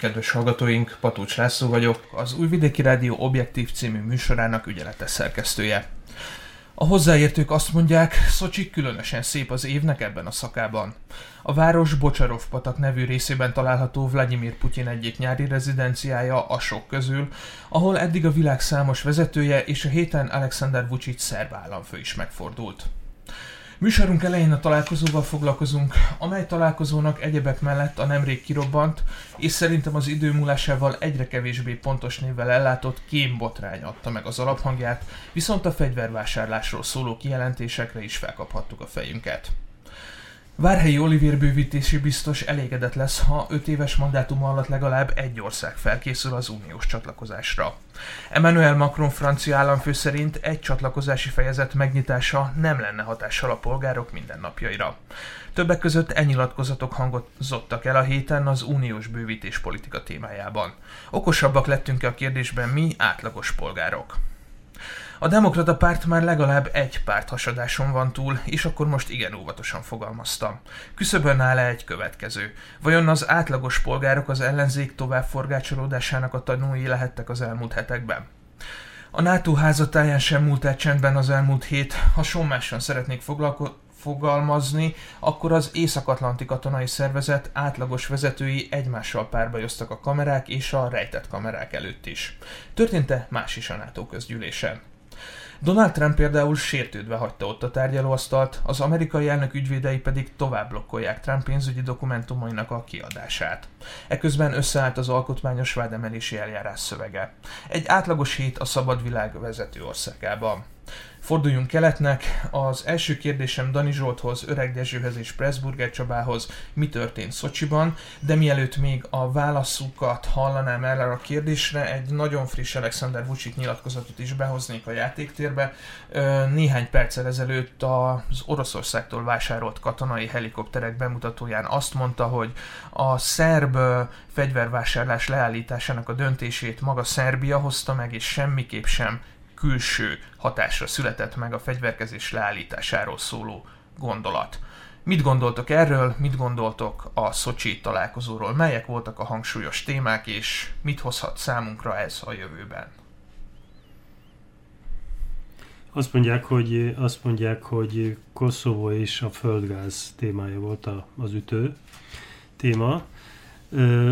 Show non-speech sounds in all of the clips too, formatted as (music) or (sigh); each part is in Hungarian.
Kedves hallgatóink, Patúcs László vagyok, az Újvidéki Rádió Objektív című műsorának ügyeletes szerkesztője. A hozzáértők azt mondják, Szocsi különösen szép az évnek ebben a szakában. A város Bocsarov patak nevű részében található Vladimir Putyin egyik nyári rezidenciája a sok közül, ahol eddig a világ számos vezetője és a héten Alexander Vucic szerb államfő is megfordult. Műsorunk elején a találkozóval foglalkozunk, amely találkozónak egyebek mellett a nemrég kirobbant, és szerintem az idő múlásával egyre kevésbé pontos névvel ellátott kém botrány adta meg az alaphangját, viszont a fegyvervásárlásról szóló kijelentésekre is felkaphattuk a fejünket. Várhelyi Olivier bővítési biztos elégedett lesz, ha 5 éves mandátum alatt legalább egy ország felkészül az uniós csatlakozásra. Emmanuel Macron francia államfő szerint egy csatlakozási fejezet megnyitása nem lenne hatással a polgárok mindennapjaira. Többek között e nyilatkozatok hangozottak el a héten az uniós bővítés politika témájában. Okosabbak lettünk-e a kérdésben mi, átlagos polgárok? A demokrata párt már legalább egy párt hasadáson van túl, és akkor most igen óvatosan fogalmaztam. Küszöbön áll -e egy következő. Vajon az átlagos polgárok az ellenzék tovább forgácsolódásának a tanúi lehettek az elmúlt hetekben? A NATO házatáján sem múlt el csendben az elmúlt hét. Ha sommásan szeretnék foglalko- fogalmazni, akkor az Észak-Atlanti Katonai Szervezet átlagos vezetői egymással párbajoztak a kamerák és a rejtett kamerák előtt is. Történt-e más is a NATO közgyűlésen? Donald Trump például sértődve hagyta ott a tárgyalóasztalt, az amerikai elnök ügyvédei pedig tovább blokkolják Trump pénzügyi dokumentumainak a kiadását. Eközben összeállt az alkotmányos vádemelési eljárás szövege. Egy átlagos hét a szabad világ vezető országában. Forduljunk keletnek. Az első kérdésem Dani Zsolthoz, Öreg Dezsőhez és Pressburger Csabához, mi történt Szocsiban, de mielőtt még a válaszukat hallanám erre a kérdésre, egy nagyon friss Alexander Vucic nyilatkozatot is behoznék a játéktérbe. Néhány perccel ezelőtt az Oroszországtól vásárolt katonai helikopterek bemutatóján azt mondta, hogy a szerb fegyvervásárlás leállításának a döntését maga Szerbia hozta meg, és semmiképp sem külső hatásra született meg a fegyverkezés leállításáról szóló gondolat. Mit gondoltok erről, mit gondoltok a Szocsi találkozóról, melyek voltak a hangsúlyos témák, és mit hozhat számunkra ez a jövőben? Azt mondják, hogy, azt mondják, hogy Koszovó és a földgáz témája volt a, az ütő téma.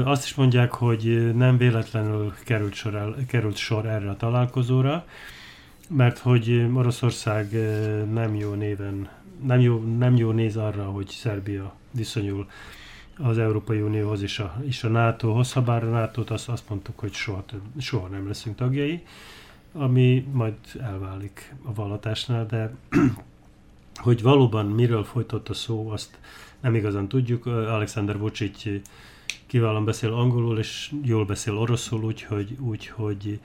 Azt is mondják, hogy nem véletlenül került sor, került sor erre a találkozóra mert hogy Oroszország nem jó néven, nem jó, nem jó néz arra, hogy Szerbia viszonyul az Európai Unióhoz és a, és a NATO-hoz, ha bár a NATO-t azt, azt mondtuk, hogy soha, soha nem leszünk tagjai, ami majd elválik a vallatásnál, de (clears throat) hogy valóban miről folytott a szó, azt nem igazán tudjuk. Alexander Vucic kiválóan beszél angolul, és jól beszél oroszul, úgyhogy úgy, hogy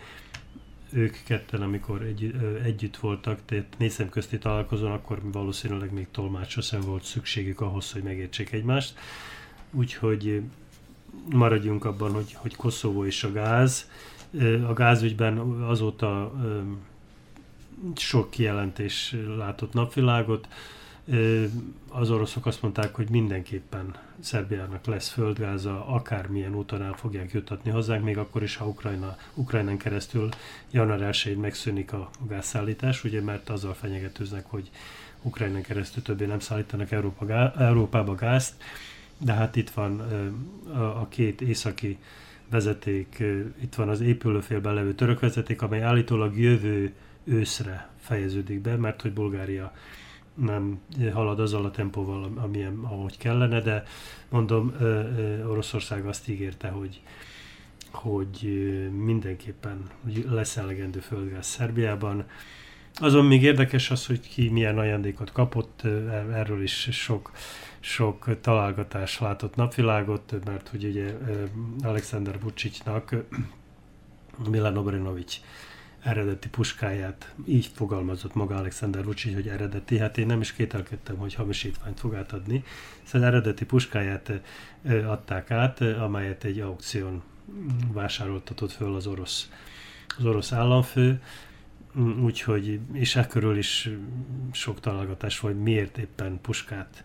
ők ketten, amikor egy, együtt voltak, tehát négy közti találkozón, akkor valószínűleg még tolmácsra sem volt szükségük ahhoz, hogy megértsék egymást. Úgyhogy maradjunk abban, hogy, hogy Koszovó és a gáz. A gázügyben azóta sok kijelentés látott napvilágot. Az oroszok azt mondták, hogy mindenképpen Szerbiának lesz földgáza, akármilyen úton el fogják jutatni hozzánk, még akkor is, ha Ukrajna, Ukrajnán keresztül január 1 megszűnik a gázszállítás, ugye, mert azzal fenyegetőznek, hogy Ukrajnán keresztül többé nem szállítanak Európa, Európába gázt, de hát itt van a két északi vezeték, itt van az épülőfélben levő török vezeték, amely állítólag jövő őszre fejeződik be, mert hogy Bulgária nem halad azzal a tempóval, amilyen, ahogy kellene, de mondom, Oroszország azt ígérte, hogy, hogy mindenképpen lesz elegendő földgáz Szerbiában. Azon még érdekes az, hogy ki milyen ajándékot kapott, erről is sok, sok találgatás látott napvilágot, mert hogy ugye Alexander Vucicnak Milan Obrenovics eredeti puskáját, így fogalmazott maga Alexander Vucic, hogy eredeti, hát én nem is kételkedtem, hogy hamisítványt fog átadni, szóval eredeti puskáját adták át, amelyet egy aukción vásároltatott föl az orosz, az orosz államfő, úgyhogy, és ekkörül is sok találgatás volt, miért éppen puskát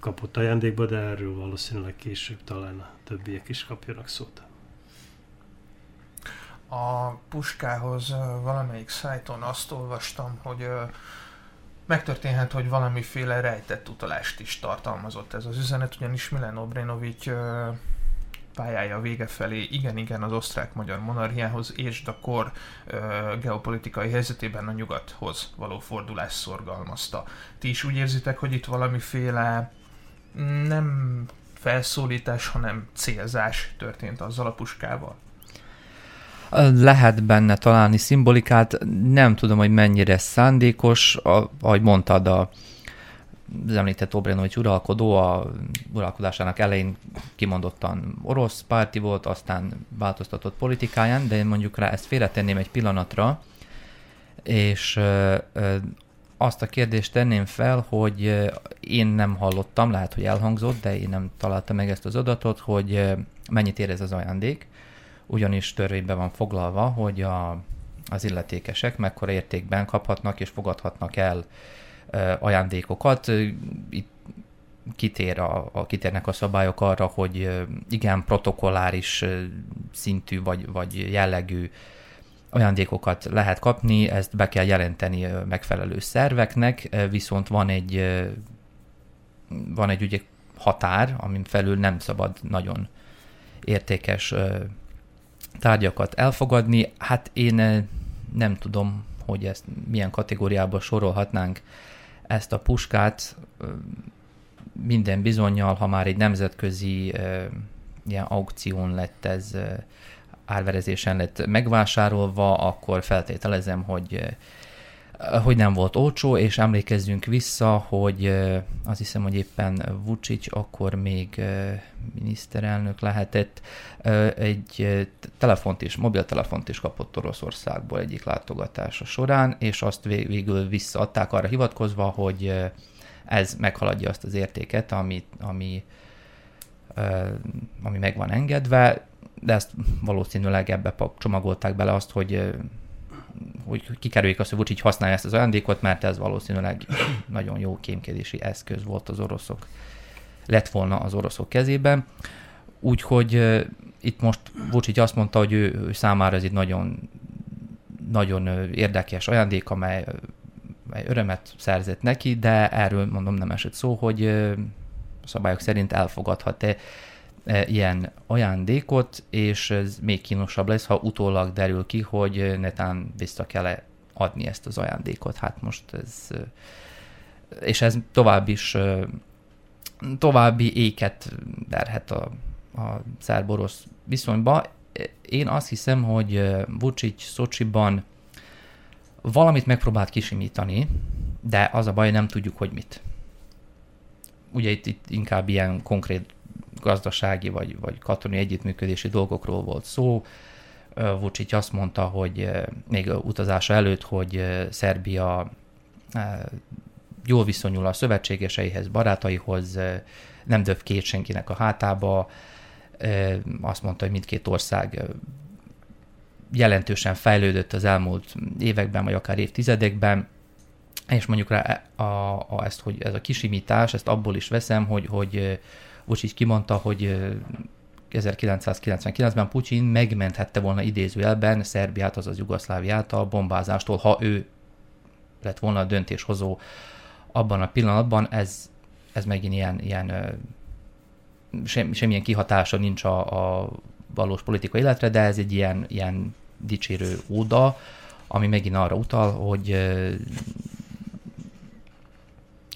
kapott ajándékba, de erről valószínűleg később talán a többiek is kapjanak szót a puskához valamelyik szájton azt olvastam, hogy megtörténhet, hogy valamiféle rejtett utalást is tartalmazott ez az üzenet, ugyanis Milen Obrenovic pályája vége felé igen-igen az osztrák-magyar monarchiához és a kor geopolitikai helyzetében a nyugathoz való fordulás szorgalmazta. Ti is úgy érzitek, hogy itt valamiféle nem felszólítás, hanem célzás történt azzal a puskával? Lehet benne találni szimbolikát, nem tudom, hogy mennyire szándékos, a, ahogy mondtad, a, az említett Obrenovics uralkodó a uralkodásának elején kimondottan orosz párti volt, aztán változtatott politikáján, de én mondjuk rá ezt félretenném egy pillanatra, és ö, ö, azt a kérdést tenném fel, hogy én nem hallottam, lehet, hogy elhangzott, de én nem találtam meg ezt az adatot, hogy mennyit ér ez az ajándék, ugyanis törvényben van foglalva, hogy a, az illetékesek mekkora értékben kaphatnak és fogadhatnak el ajándékokat. Itt kitér a, a, kitérnek a szabályok arra, hogy igen, protokolláris szintű vagy, vagy jellegű ajándékokat lehet kapni, ezt be kell jelenteni megfelelő szerveknek, viszont van egy van egy ugye határ, amin felül nem szabad nagyon értékes tárgyakat elfogadni. Hát én eh, nem tudom, hogy ezt milyen kategóriába sorolhatnánk ezt a puskát. Minden bizonyal, ha már egy nemzetközi eh, ilyen aukción lett ez, eh, árverezésen lett megvásárolva, akkor feltételezem, hogy hogy nem volt olcsó, és emlékezzünk vissza, hogy azt hiszem, hogy éppen Vucic akkor még miniszterelnök lehetett, egy telefont is, mobiltelefont is kapott Oroszországból egyik látogatása során, és azt végül visszaadták arra hivatkozva, hogy ez meghaladja azt az értéket, ami, ami, ami meg van engedve, de ezt valószínűleg ebbe csomagolták bele azt, hogy hogy kikerüljék azt, hogy Vucic használja ezt az ajándékot, mert ez valószínűleg nagyon jó kémkedési eszköz volt az oroszok, lett volna az oroszok kezében. Úgyhogy itt most Vucic azt mondta, hogy ő, ő számára ez egy nagyon, nagyon érdekes ajándék, amely, amely örömet szerzett neki, de erről mondom nem esett szó, hogy szabályok szerint elfogadhat-e ilyen ajándékot, és ez még kínosabb lesz, ha utólag derül ki, hogy netán vissza kell -e adni ezt az ajándékot. Hát most ez... E, és ez tovább is e, további éket derhet a, a szerb-orosz viszonyba. Én azt hiszem, hogy Vucic Szocsiban valamit megpróbált kisimítani, de az a baj, nem tudjuk, hogy mit. Ugye itt, itt inkább ilyen konkrét gazdasági vagy, vagy katonai együttműködési dolgokról volt szó. Vucic azt mondta, hogy még utazása előtt, hogy Szerbia jól viszonyul a szövetségeseihez, barátaihoz, nem döv két senkinek a hátába. Azt mondta, hogy mindkét ország jelentősen fejlődött az elmúlt években, vagy akár évtizedekben, és mondjuk rá a, a, ezt, hogy ez a kisimítás, ezt abból is veszem, hogy, hogy Vucic kimondta, hogy 1999-ben Putyin megmenthette volna idézőjelben Szerbiát, azaz Jugoszláviát a bombázástól, ha ő lett volna a döntéshozó abban a pillanatban, ez, ez megint ilyen, ilyen sem, semmilyen kihatása nincs a, a valós politikai életre, de ez egy ilyen, ilyen dicsérő óda, ami megint arra utal, hogy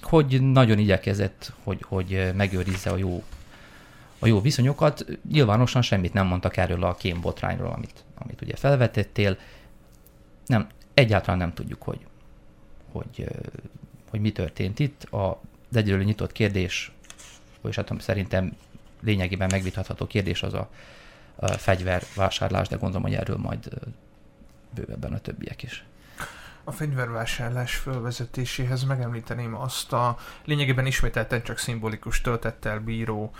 hogy nagyon igyekezett, hogy, hogy megőrizze a jó, a jó viszonyokat. Nyilvánosan semmit nem mondtak erről a botrányról, amit, amit ugye felvetettél. Nem, egyáltalán nem tudjuk, hogy, hogy, hogy mi történt itt. A egyelőre nyitott kérdés, és hát szerintem lényegében megvitatható kérdés az a, a fegyvervásárlás, de gondolom, hogy erről majd bővebben a többiek is. A fegyvervásárlás fölvezetéséhez megemlíteném azt a lényegében ismételten csak szimbolikus töltettel bíró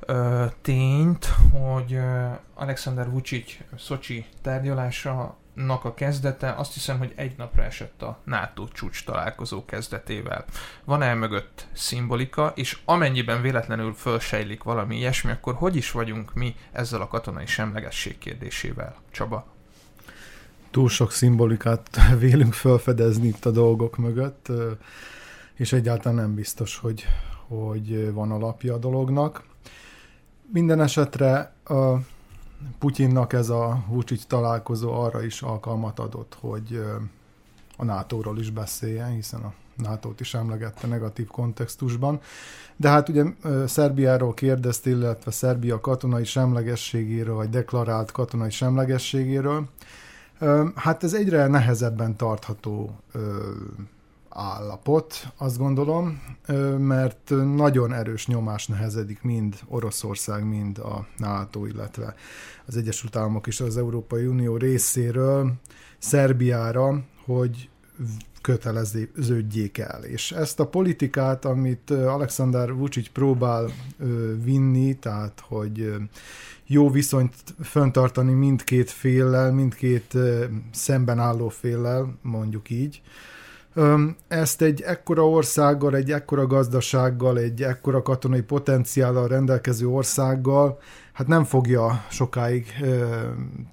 ö, tényt, hogy ö, Alexander Vucic Szocsi tárgyalása nak a kezdete, azt hiszem, hogy egy napra esett a NATO csúcs találkozó kezdetével. Van-e mögött szimbolika, és amennyiben véletlenül fölsejlik valami ilyesmi, akkor hogy is vagyunk mi ezzel a katonai semlegesség kérdésével, Csaba? Túl sok szimbolikát (laughs) vélünk felfedezni itt a dolgok mögött, és egyáltalán nem biztos, hogy, hogy van alapja a dolognak. Minden esetre a Putyinnak ez a Vucic találkozó arra is alkalmat adott, hogy a NATO-ról is beszéljen, hiszen a NATO-t is emlegette negatív kontextusban. De hát ugye Szerbiáról kérdezt, illetve Szerbia katonai semlegességéről, vagy deklarált katonai semlegességéről. Hát ez egyre nehezebben tartható állapot, azt gondolom, mert nagyon erős nyomás nehezedik mind Oroszország, mind a NATO, illetve az Egyesült Államok és az Európai Unió részéről Szerbiára, hogy köteleződjék el. És ezt a politikát, amit Alexander Vucic próbál vinni, tehát hogy jó viszonyt föntartani mindkét féllel, mindkét szemben álló féllel, mondjuk így, ezt egy ekkora országgal, egy ekkora gazdasággal, egy ekkora katonai potenciállal rendelkező országgal, hát nem fogja sokáig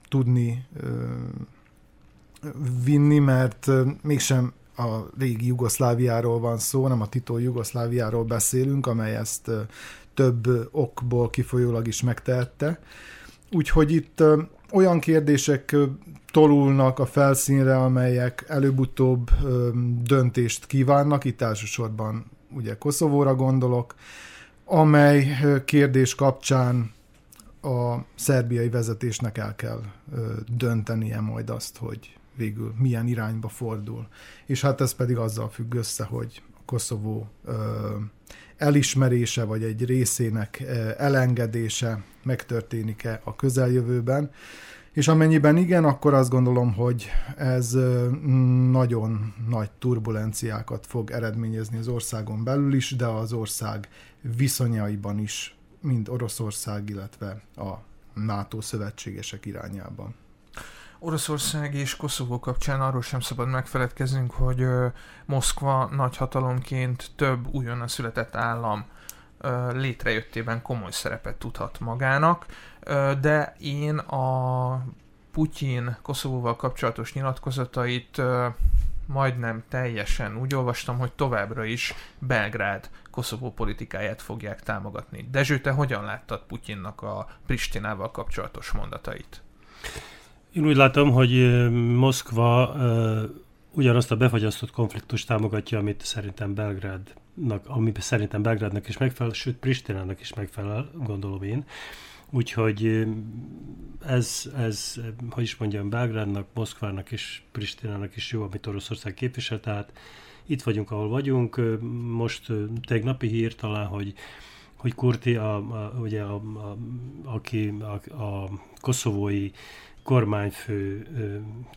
tudni vinni, mert mégsem a régi Jugoszláviáról van szó, nem a Tito Jugoszláviáról beszélünk, amely ezt több okból kifolyólag is megtehette. Úgyhogy itt olyan kérdések tolulnak a felszínre, amelyek előbb-utóbb döntést kívánnak, itt elsősorban ugye Koszovóra gondolok, amely kérdés kapcsán a szerbiai vezetésnek el kell döntenie majd azt, hogy végül milyen irányba fordul. És hát ez pedig azzal függ össze, hogy Koszovó elismerése, vagy egy részének elengedése megtörténik-e a közeljövőben. És amennyiben igen, akkor azt gondolom, hogy ez nagyon nagy turbulenciákat fog eredményezni az országon belül is, de az ország viszonyaiban is, mind Oroszország, illetve a NATO szövetségesek irányában. Oroszország és Koszovó kapcsán arról sem szabad megfeledkeznünk, hogy Moszkva nagyhatalomként több újonnan született állam létrejöttében komoly szerepet tudhat magának, de én a Putyin Koszovóval kapcsolatos nyilatkozatait majdnem teljesen úgy olvastam, hogy továbbra is Belgrád Koszovó politikáját fogják támogatni. Dezső, te hogyan láttad Putyinnak a Pristinával kapcsolatos mondatait? Én úgy látom, hogy Moszkva ugyanazt a befagyasztott konfliktust támogatja, amit szerintem Belgrádnak, ami szerintem Belgrádnak is megfelel, sőt Pristinának is megfelel, gondolom én. Úgyhogy ez, ez, hogy is mondjam, Belgrádnak, Moszkvának és Pristinának is jó, amit Oroszország képvisel, tehát itt vagyunk, ahol vagyunk. Most tegnapi hír talán, hogy hogy Kurti, a, a, ugye a, a, aki a, a koszovói kormányfő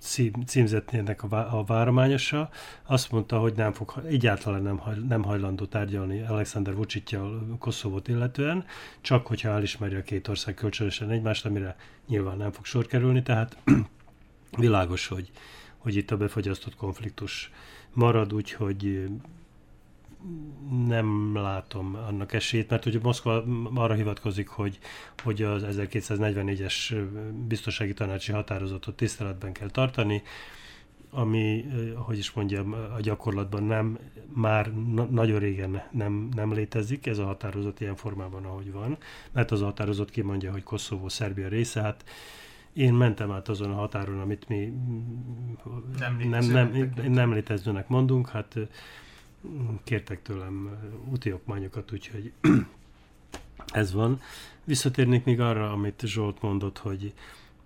cím, címzetnének a, a várományosa, azt mondta, hogy nem fog, egyáltalán nem, nem hajlandó tárgyalni Alexander Vucicjal Koszovót illetően, csak hogyha elismeri a két ország kölcsönösen egymást, amire nyilván nem fog sor kerülni, tehát (clears throat) világos, hogy, hogy itt a befagyasztott konfliktus marad, úgyhogy nem látom annak esélyt, mert ugye Moszkva arra hivatkozik, hogy, hogy az 1244-es biztonsági tanácsi határozatot tiszteletben kell tartani, ami, hogy is mondjam, a gyakorlatban nem, már na- nagyon régen nem, nem létezik. Ez a határozat ilyen formában, ahogy van, mert az a határozat kimondja, hogy Koszovó Szerbia része, hát én mentem át azon a határon, amit mi nem, nem, nem, nem létezőnek mondunk, hát kértek tőlem úti okmányokat, úgyhogy (clears throat) ez van. Visszatérnék még arra, amit Zsolt mondott, hogy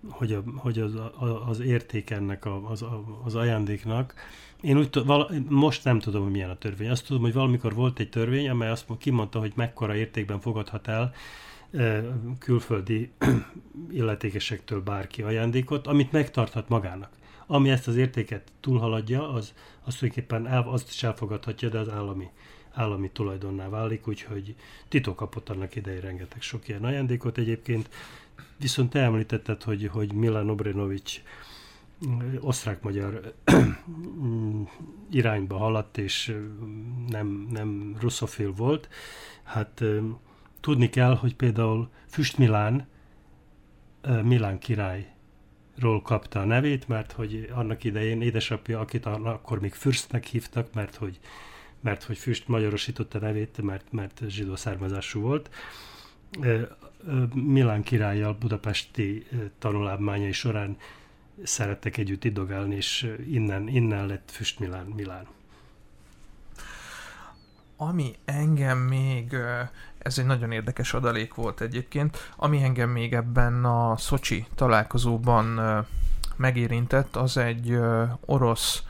hogy, a, hogy az, a, az érték ennek a, az, az ajándéknak. Én úgy vala, most nem tudom, hogy milyen a törvény. Azt tudom, hogy valamikor volt egy törvény, amely azt kimondta, hogy mekkora értékben fogadhat el külföldi (clears throat) illetékesektől bárki ajándékot, amit megtarthat magának. Ami ezt az értéket túlhaladja, az, az tulajdonképpen el, azt is elfogadhatja, de az állami, állami tulajdonná válik, úgyhogy Tito kapott annak idején rengeteg sok ilyen ajándékot egyébként. Viszont te említetted, hogy, hogy Milan Obrenovics osztrák-magyar irányba haladt, és nem, nem russzofil volt. Hát tudni kell, hogy például Füst Milán, Milán királyról kapta a nevét, mert hogy annak idején édesapja, akit akkor még Fürstnek hívtak, mert hogy, mert hogy Füst magyarosította nevét, mert, mert zsidó származású volt. Milán királlyal budapesti tanulábmányai során szerettek együtt idogálni, és innen, innen lett Füst Milán. Milán. Ami engem még, ez egy nagyon érdekes adalék volt egyébként, ami engem még ebben a Szocsi találkozóban megérintett, az egy orosz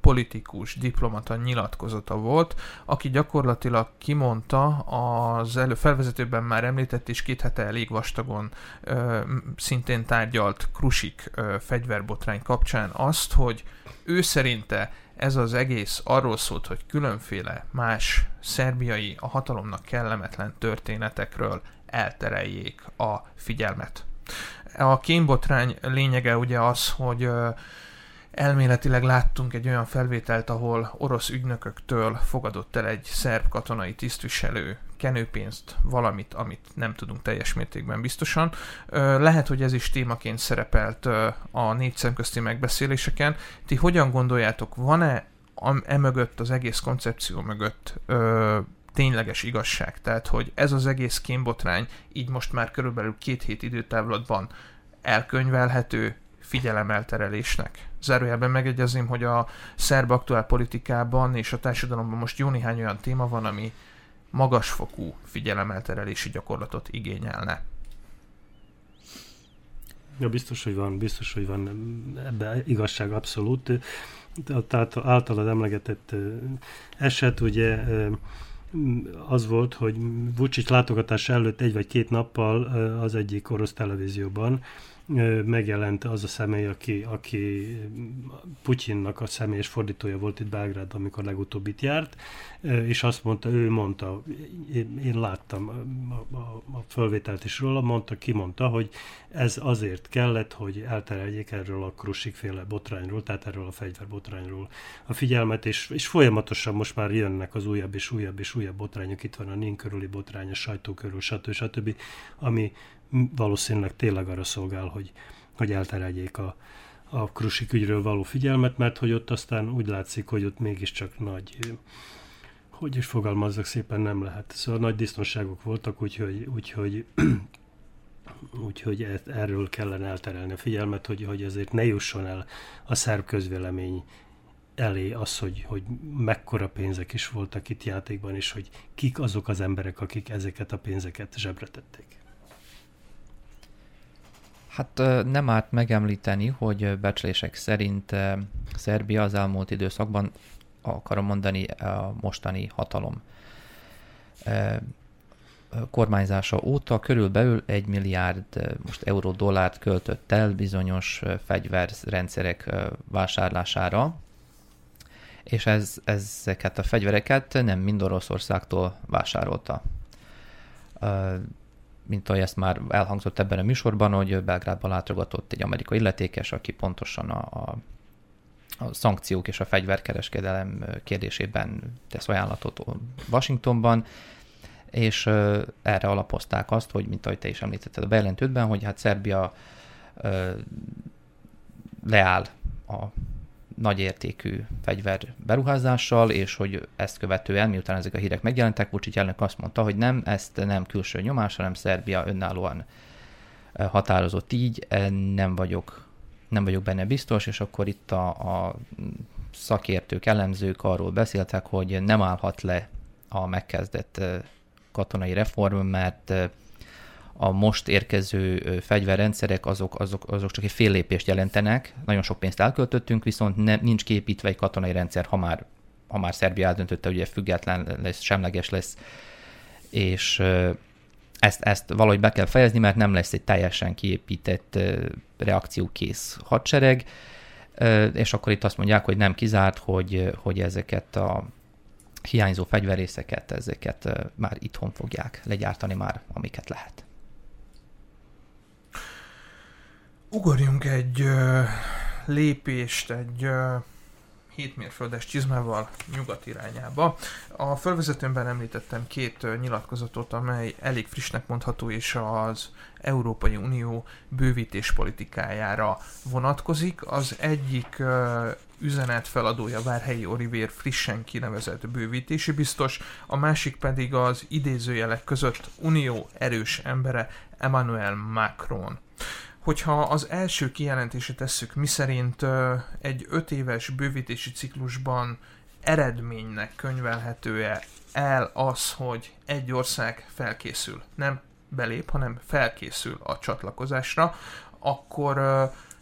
politikus, diplomata nyilatkozata volt, aki gyakorlatilag kimondta az elő felvezetőben már említett és két hete elég vastagon ö, szintén tárgyalt Krusik ö, fegyverbotrány kapcsán azt, hogy ő szerinte ez az egész arról szólt, hogy különféle más szerbiai, a hatalomnak kellemetlen történetekről eltereljék a figyelmet. A kémbotrány lényege ugye az, hogy elméletileg láttunk egy olyan felvételt, ahol orosz ügynököktől fogadott el egy szerb katonai tisztviselő kenőpénzt, valamit, amit nem tudunk teljes mértékben biztosan. Lehet, hogy ez is témaként szerepelt a négy szemközti megbeszéléseken. Ti hogyan gondoljátok, van-e emögött, az egész koncepció mögött tényleges igazság? Tehát, hogy ez az egész kémbotrány így most már körülbelül két hét időtávlatban elkönyvelhető figyelemelterelésnek. Zárójelben megegyezném, hogy a szerb aktuál politikában és a társadalomban most jó néhány olyan téma van, ami magasfokú figyelemelterelési gyakorlatot igényelne. Ja, biztos, hogy van, biztos, hogy van ebbe igazság abszolút. Tehát általad emlegetett eset, ugye az volt, hogy Vucic látogatása előtt egy vagy két nappal az egyik orosz televízióban megjelent az a személy, aki, aki Putyinnak a személyes fordítója volt itt Belgrádban, amikor legutóbb itt járt, és azt mondta, ő mondta, én, láttam a, a, a fölvételt is róla, mondta, kimondta, hogy ez azért kellett, hogy eltereljék erről a krusikféle botrányról, tehát erről a fegyverbotrányról a figyelmet, és, és folyamatosan most már jönnek az újabb és újabb és újabb botrányok, itt van a Nin körüli botrány, a sajtó körül, stb. stb., ami valószínűleg tényleg arra szolgál, hogy, hogy eltereljék a, a Krusik ügyről való figyelmet, mert hogy ott aztán úgy látszik, hogy ott mégiscsak nagy, hogy is fogalmazzak szépen, nem lehet. Szóval nagy biztonságok voltak, úgyhogy, úgyhogy (clears throat) Úgyhogy e, erről kellene elterelni a figyelmet, hogy, hogy ezért ne jusson el a szerb közvélemény elé az, hogy, hogy mekkora pénzek is voltak itt játékban, és hogy kik azok az emberek, akik ezeket a pénzeket zsebre tették. Hát nem árt megemlíteni, hogy becslések szerint Szerbia az elmúlt időszakban, akarom mondani, a mostani hatalom kormányzása óta körülbelül egy milliárd most euró dollárt költött el bizonyos fegyverrendszerek vásárlására, és ez, ezeket a fegyvereket nem mind Oroszországtól vásárolta mint ahogy ezt már elhangzott ebben a műsorban, hogy Belgrádban látogatott egy amerikai illetékes, aki pontosan a, a, a szankciók és a fegyverkereskedelem kérdésében tesz ajánlatot Washingtonban, és erre alapozták azt, hogy, mint ahogy te is említetted a bejelentődben, hogy hát Szerbia leáll a nagyértékű fegyver beruházással, és hogy ezt követően, miután ezek a hírek megjelentek, Vucic elnök azt mondta, hogy nem, ezt nem külső nyomás, hanem Szerbia önállóan eh, határozott így, eh, nem vagyok, nem vagyok benne biztos, és akkor itt a, a szakértők, elemzők arról beszéltek, hogy nem állhat le a megkezdett eh, katonai reform, mert a most érkező fegyverrendszerek azok, azok, azok csak egy fél lépést jelentenek, nagyon sok pénzt elköltöttünk, viszont ne, nincs képítve egy katonai rendszer, ha már, ha már Szerbia eldöntötte, ugye független lesz, semleges lesz, és ezt, ezt valahogy be kell fejezni, mert nem lesz egy teljesen kiépített reakciókész hadsereg, és akkor itt azt mondják, hogy nem kizárt, hogy, hogy ezeket a hiányzó fegyverészeket, ezeket már itthon fogják legyártani már, amiket lehet. Ugorjunk egy ö, lépést, egy ö, hétmérföldes csizmával nyugat irányába. A fölvezetőmben említettem két ö, nyilatkozatot, amely elég frissnek mondható, és az Európai Unió bővítés politikájára vonatkozik. Az egyik ö, üzenet feladója Várhelyi Olivér frissen kinevezett bővítési biztos, a másik pedig az idézőjelek között unió erős embere Emmanuel Macron. Hogyha az első kijelentését tesszük, miszerint egy öt éves bővítési ciklusban eredménynek könyvelhető-e el az, hogy egy ország felkészül, nem belép, hanem felkészül a csatlakozásra, akkor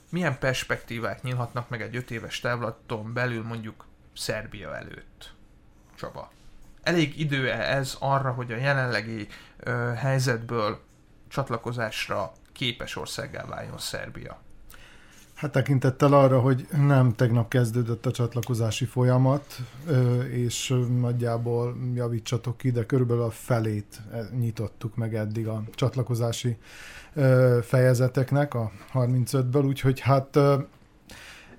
milyen perspektívák nyílhatnak meg egy öt éves távlaton belül mondjuk Szerbia előtt? Csaba. Elég idő ez arra, hogy a jelenlegi ö, helyzetből csatlakozásra képes országgá váljon Szerbia? Hát tekintettel arra, hogy nem tegnap kezdődött a csatlakozási folyamat, és nagyjából javítsatok ki, de körülbelül a felét nyitottuk meg eddig a csatlakozási fejezeteknek, a 35-ből, úgyhogy hát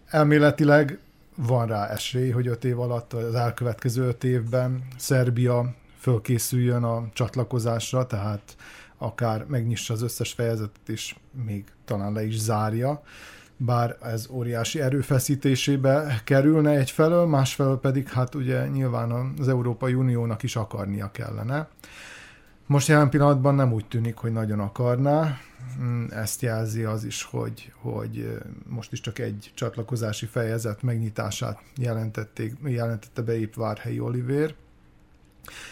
elméletileg van rá esély, hogy öt év alatt, az elkövetkező öt évben Szerbia fölkészüljön a csatlakozásra, tehát akár megnyissa az összes fejezetet, és még talán le is zárja, bár ez óriási erőfeszítésébe kerülne egyfelől, másfelől pedig hát ugye nyilván az Európai Uniónak is akarnia kellene. Most jelen pillanatban nem úgy tűnik, hogy nagyon akarná. Mm, ezt jelzi az is, hogy, hogy most is csak egy csatlakozási fejezet megnyitását jelentették, jelentette be épp Várhelyi Olivér.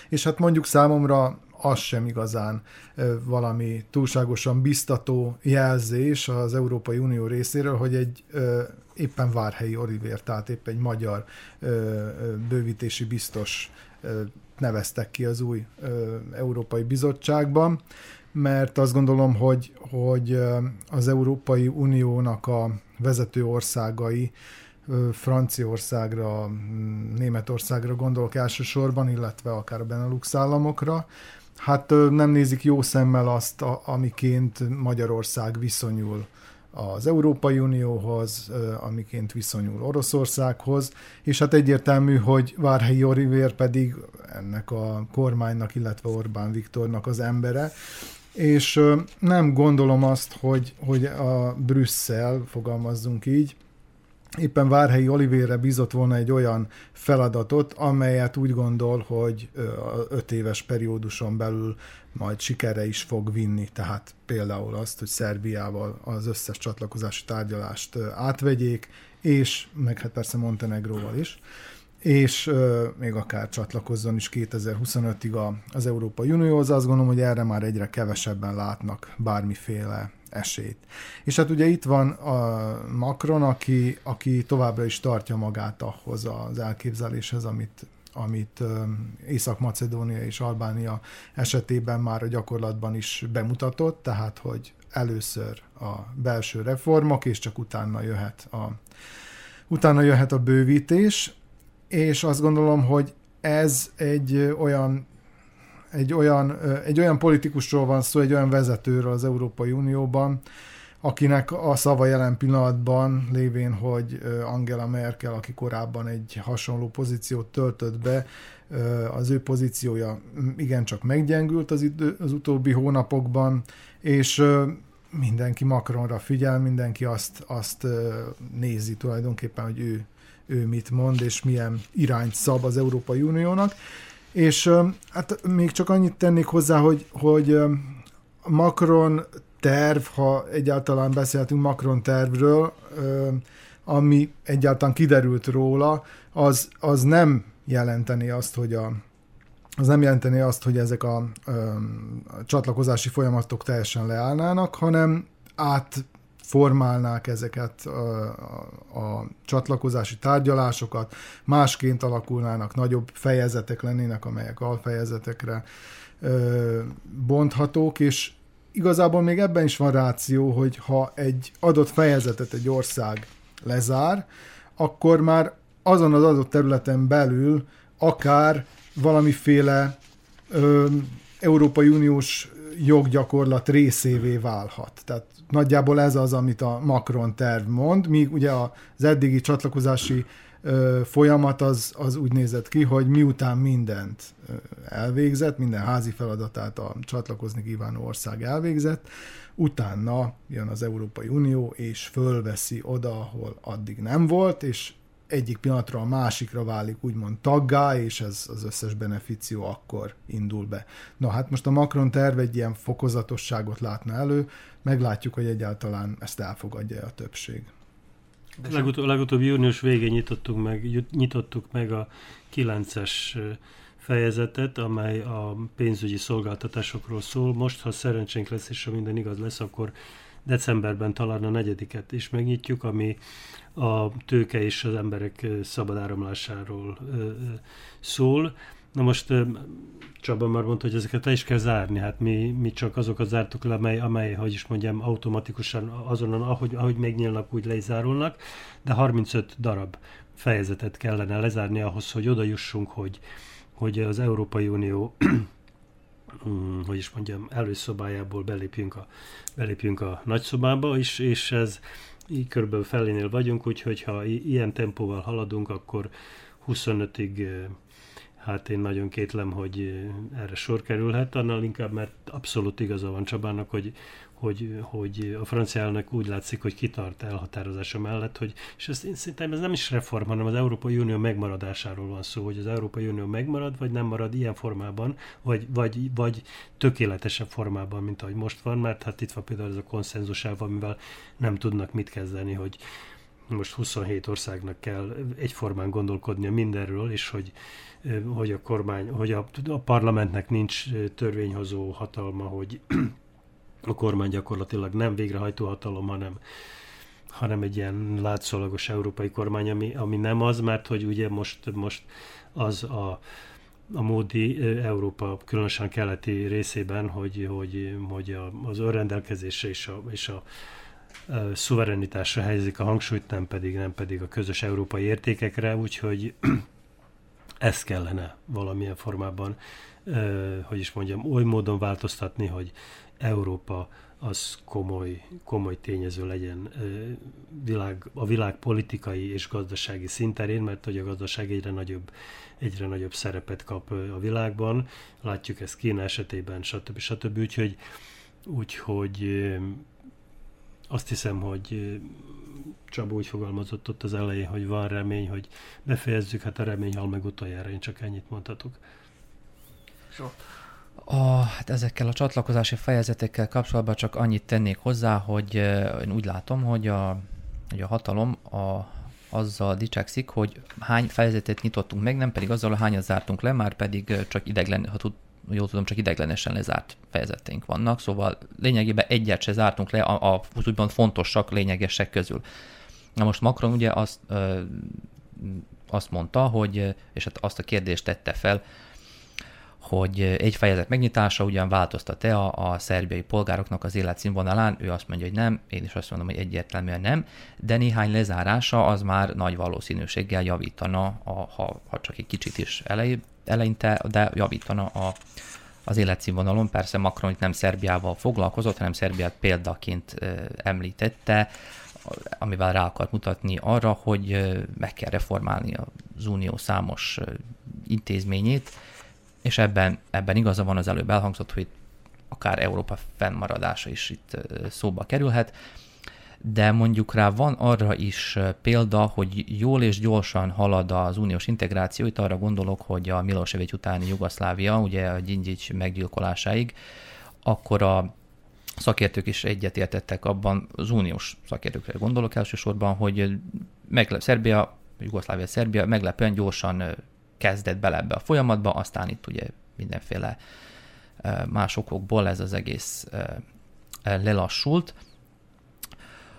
És hát mondjuk számomra az sem igazán valami túlságosan biztató jelzés az Európai Unió részéről, hogy egy éppen Várhelyi Olivér, tehát éppen egy magyar bővítési biztos neveztek ki az új Európai Bizottságban, mert azt gondolom, hogy, hogy az Európai Uniónak a vezető országai Franciaországra, Németországra gondolok elsősorban, illetve akár a Benelux államokra, hát nem nézik jó szemmel azt, amiként Magyarország viszonyul az Európai Unióhoz, amiként viszonyul Oroszországhoz, és hát egyértelmű, hogy Várhelyi Olivér pedig ennek a kormánynak, illetve Orbán Viktornak az embere, és nem gondolom azt, hogy, hogy a Brüsszel, fogalmazzunk így, éppen Várhelyi Olivérre bízott volna egy olyan feladatot, amelyet úgy gondol, hogy öt éves perióduson belül majd sikerre is fog vinni. Tehát például azt, hogy Szerbiával az összes csatlakozási tárgyalást átvegyék, és meg hát persze Montenegróval is, és euh, még akár csatlakozzon is 2025-ig az Európai Unióhoz. Azt gondolom, hogy erre már egyre kevesebben látnak bármiféle esélyt. És hát ugye itt van a Macron, aki, aki továbbra is tartja magát ahhoz az elképzeléshez, amit, amit Észak-Macedónia és Albánia esetében már a gyakorlatban is bemutatott, tehát hogy először a belső reformok, és csak utána jöhet a, utána jöhet a bővítés, és azt gondolom, hogy ez egy olyan egy olyan, egy olyan politikusról van szó, egy olyan vezetőről az Európai Unióban, akinek a szava jelen pillanatban lévén, hogy Angela Merkel, aki korábban egy hasonló pozíciót töltött be, az ő pozíciója igencsak meggyengült az, idő, az utóbbi hónapokban, és mindenki Macronra figyel, mindenki azt, azt nézi tulajdonképpen, hogy ő, ő mit mond, és milyen irányt szab az Európai Uniónak. És hát még csak annyit tennék hozzá, hogy, hogy Macron terv, ha egyáltalán beszéltünk Macron tervről, ami egyáltalán kiderült róla, az, az nem jelenteni azt, hogy a az nem jelenteni azt, hogy ezek a, a, a csatlakozási folyamatok teljesen leállnának, hanem átformálnák ezeket a, a csatlakozási tárgyalásokat, másként alakulnának, nagyobb fejezetek lennének, amelyek alfejezetekre ö, bonthatók, és igazából még ebben is van ráció, hogy ha egy adott fejezetet egy ország lezár, akkor már azon az adott területen belül akár valamiféle ö, Európai Uniós joggyakorlat részévé válhat. Tehát nagyjából ez az, amit a Macron terv mond, míg ugye az eddigi csatlakozási folyamat az, az úgy nézett ki, hogy miután mindent elvégzett, minden házi feladatát a csatlakozni kívánó ország elvégzett, utána jön az Európai Unió, és fölveszi oda, ahol addig nem volt, és egyik pillanatra a másikra válik úgymond taggá, és ez az összes benefició akkor indul be. Na hát most a Macron terv egy ilyen fokozatosságot látna elő, meglátjuk, hogy egyáltalán ezt elfogadja a többség. De Legutó, legutóbb június végén nyitottuk meg, nyitottuk meg a 9-es fejezetet, amely a pénzügyi szolgáltatásokról szól. Most, ha szerencsénk lesz, és ha minden igaz lesz, akkor decemberben talán a negyediket is megnyitjuk, ami a tőke és az emberek szabad áramlásáról szól. Na most Csaba már mondta, hogy ezeket le is kell zárni, hát mi, mi csak azokat zártuk le, amely, amely, hogy is mondjam, automatikusan azonnal, ahogy, ahogy megnyílnak, úgy lezárulnak, de 35 darab fejezetet kellene lezárni ahhoz, hogy oda jussunk, hogy, hogy az Európai Unió (clears throat) mm, hogy is mondjam, előszobájából belépjünk a, belépjünk a nagyszobába, és, és ez így körülbelül felénél vagyunk, úgyhogy ha ilyen tempóval haladunk, akkor 25-ig hát én nagyon kétlem, hogy erre sor kerülhet, annál inkább, mert abszolút igaza van Csabának, hogy, hogy, hogy a francia elnök úgy látszik, hogy kitart elhatározása mellett, hogy, és ezt én szerintem ez nem is reform, hanem az Európai Unió megmaradásáról van szó, hogy az Európai Unió megmarad, vagy nem marad ilyen formában, vagy, vagy, vagy tökéletesebb formában, mint ahogy most van, mert hát itt van például ez a konszenzus elv, amivel nem tudnak mit kezdeni, hogy most 27 országnak kell egyformán gondolkodnia mindenről, és hogy, hogy a kormány, hogy a, a parlamentnek nincs törvényhozó hatalma, hogy a kormány gyakorlatilag nem végrehajtó hatalom, hanem hanem egy ilyen látszólagos európai kormány, ami, ami nem az, mert hogy ugye most, most az a, a módi Európa, különösen keleti részében, hogy, hogy, hogy a, az önrendelkezésre és a, és a, szuverenitásra helyezik a hangsúlyt, nem pedig, nem pedig a közös európai értékekre, úgyhogy (clears throat) ezt kellene valamilyen formában, hogy is mondjam, oly módon változtatni, hogy Európa az komoly, komoly tényező legyen világ, a világ politikai és gazdasági szinterén, mert hogy a gazdaság egyre nagyobb, egyre nagyobb szerepet kap a világban. Látjuk ezt Kína esetében, stb. stb. Úgyhogy, úgyhogy azt hiszem, hogy Csaba úgy fogalmazott ott az elején, hogy van remény, hogy befejezzük, hát a remény hal meg utoljára, én csak ennyit mondhatok. So. A, hát ezekkel a csatlakozási fejezetekkel kapcsolatban csak annyit tennék hozzá, hogy én úgy látom, hogy a, hogy a hatalom a, azzal dicsekszik, hogy hány fejezetet nyitottunk meg, nem pedig azzal, hányat zártunk le, már pedig csak ideglen, ha tud, jól tudom, csak ideglenesen lezárt fejezeteink vannak, szóval lényegében egyet se zártunk le a, a úgymond fontosak, lényegesek közül. Na most Macron ugye azt, ö, azt mondta, hogy, és hát azt a kérdést tette fel, hogy egy fejezet megnyitása ugyan változtat-e a, a szerbiai polgároknak az életszínvonalán, ő azt mondja, hogy nem, én is azt mondom, hogy egyértelműen nem, de néhány lezárása az már nagy valószínűséggel javítana, a, ha, ha csak egy kicsit is elej, eleinte, de javítana a, az életszínvonalon. Persze Macron itt nem Szerbiával foglalkozott, hanem Szerbiát példaként említette, amivel rá akart mutatni arra, hogy meg kell reformálni az unió számos intézményét, és ebben, ebben igaza van az előbb elhangzott, hogy akár Európa fennmaradása is itt szóba kerülhet, de mondjuk rá van arra is példa, hogy jól és gyorsan halad az uniós integráció, itt arra gondolok, hogy a Milosevic utáni Jugoszlávia, ugye a Gyingyics meggyilkolásáig, akkor a szakértők is egyetértettek abban, az uniós szakértőkre gondolok elsősorban, hogy meglep, Szerbia, Jugoszlávia, Szerbia meglepően gyorsan kezdett bele ebbe a folyamatba, aztán itt ugye mindenféle más okokból ez az egész lelassult.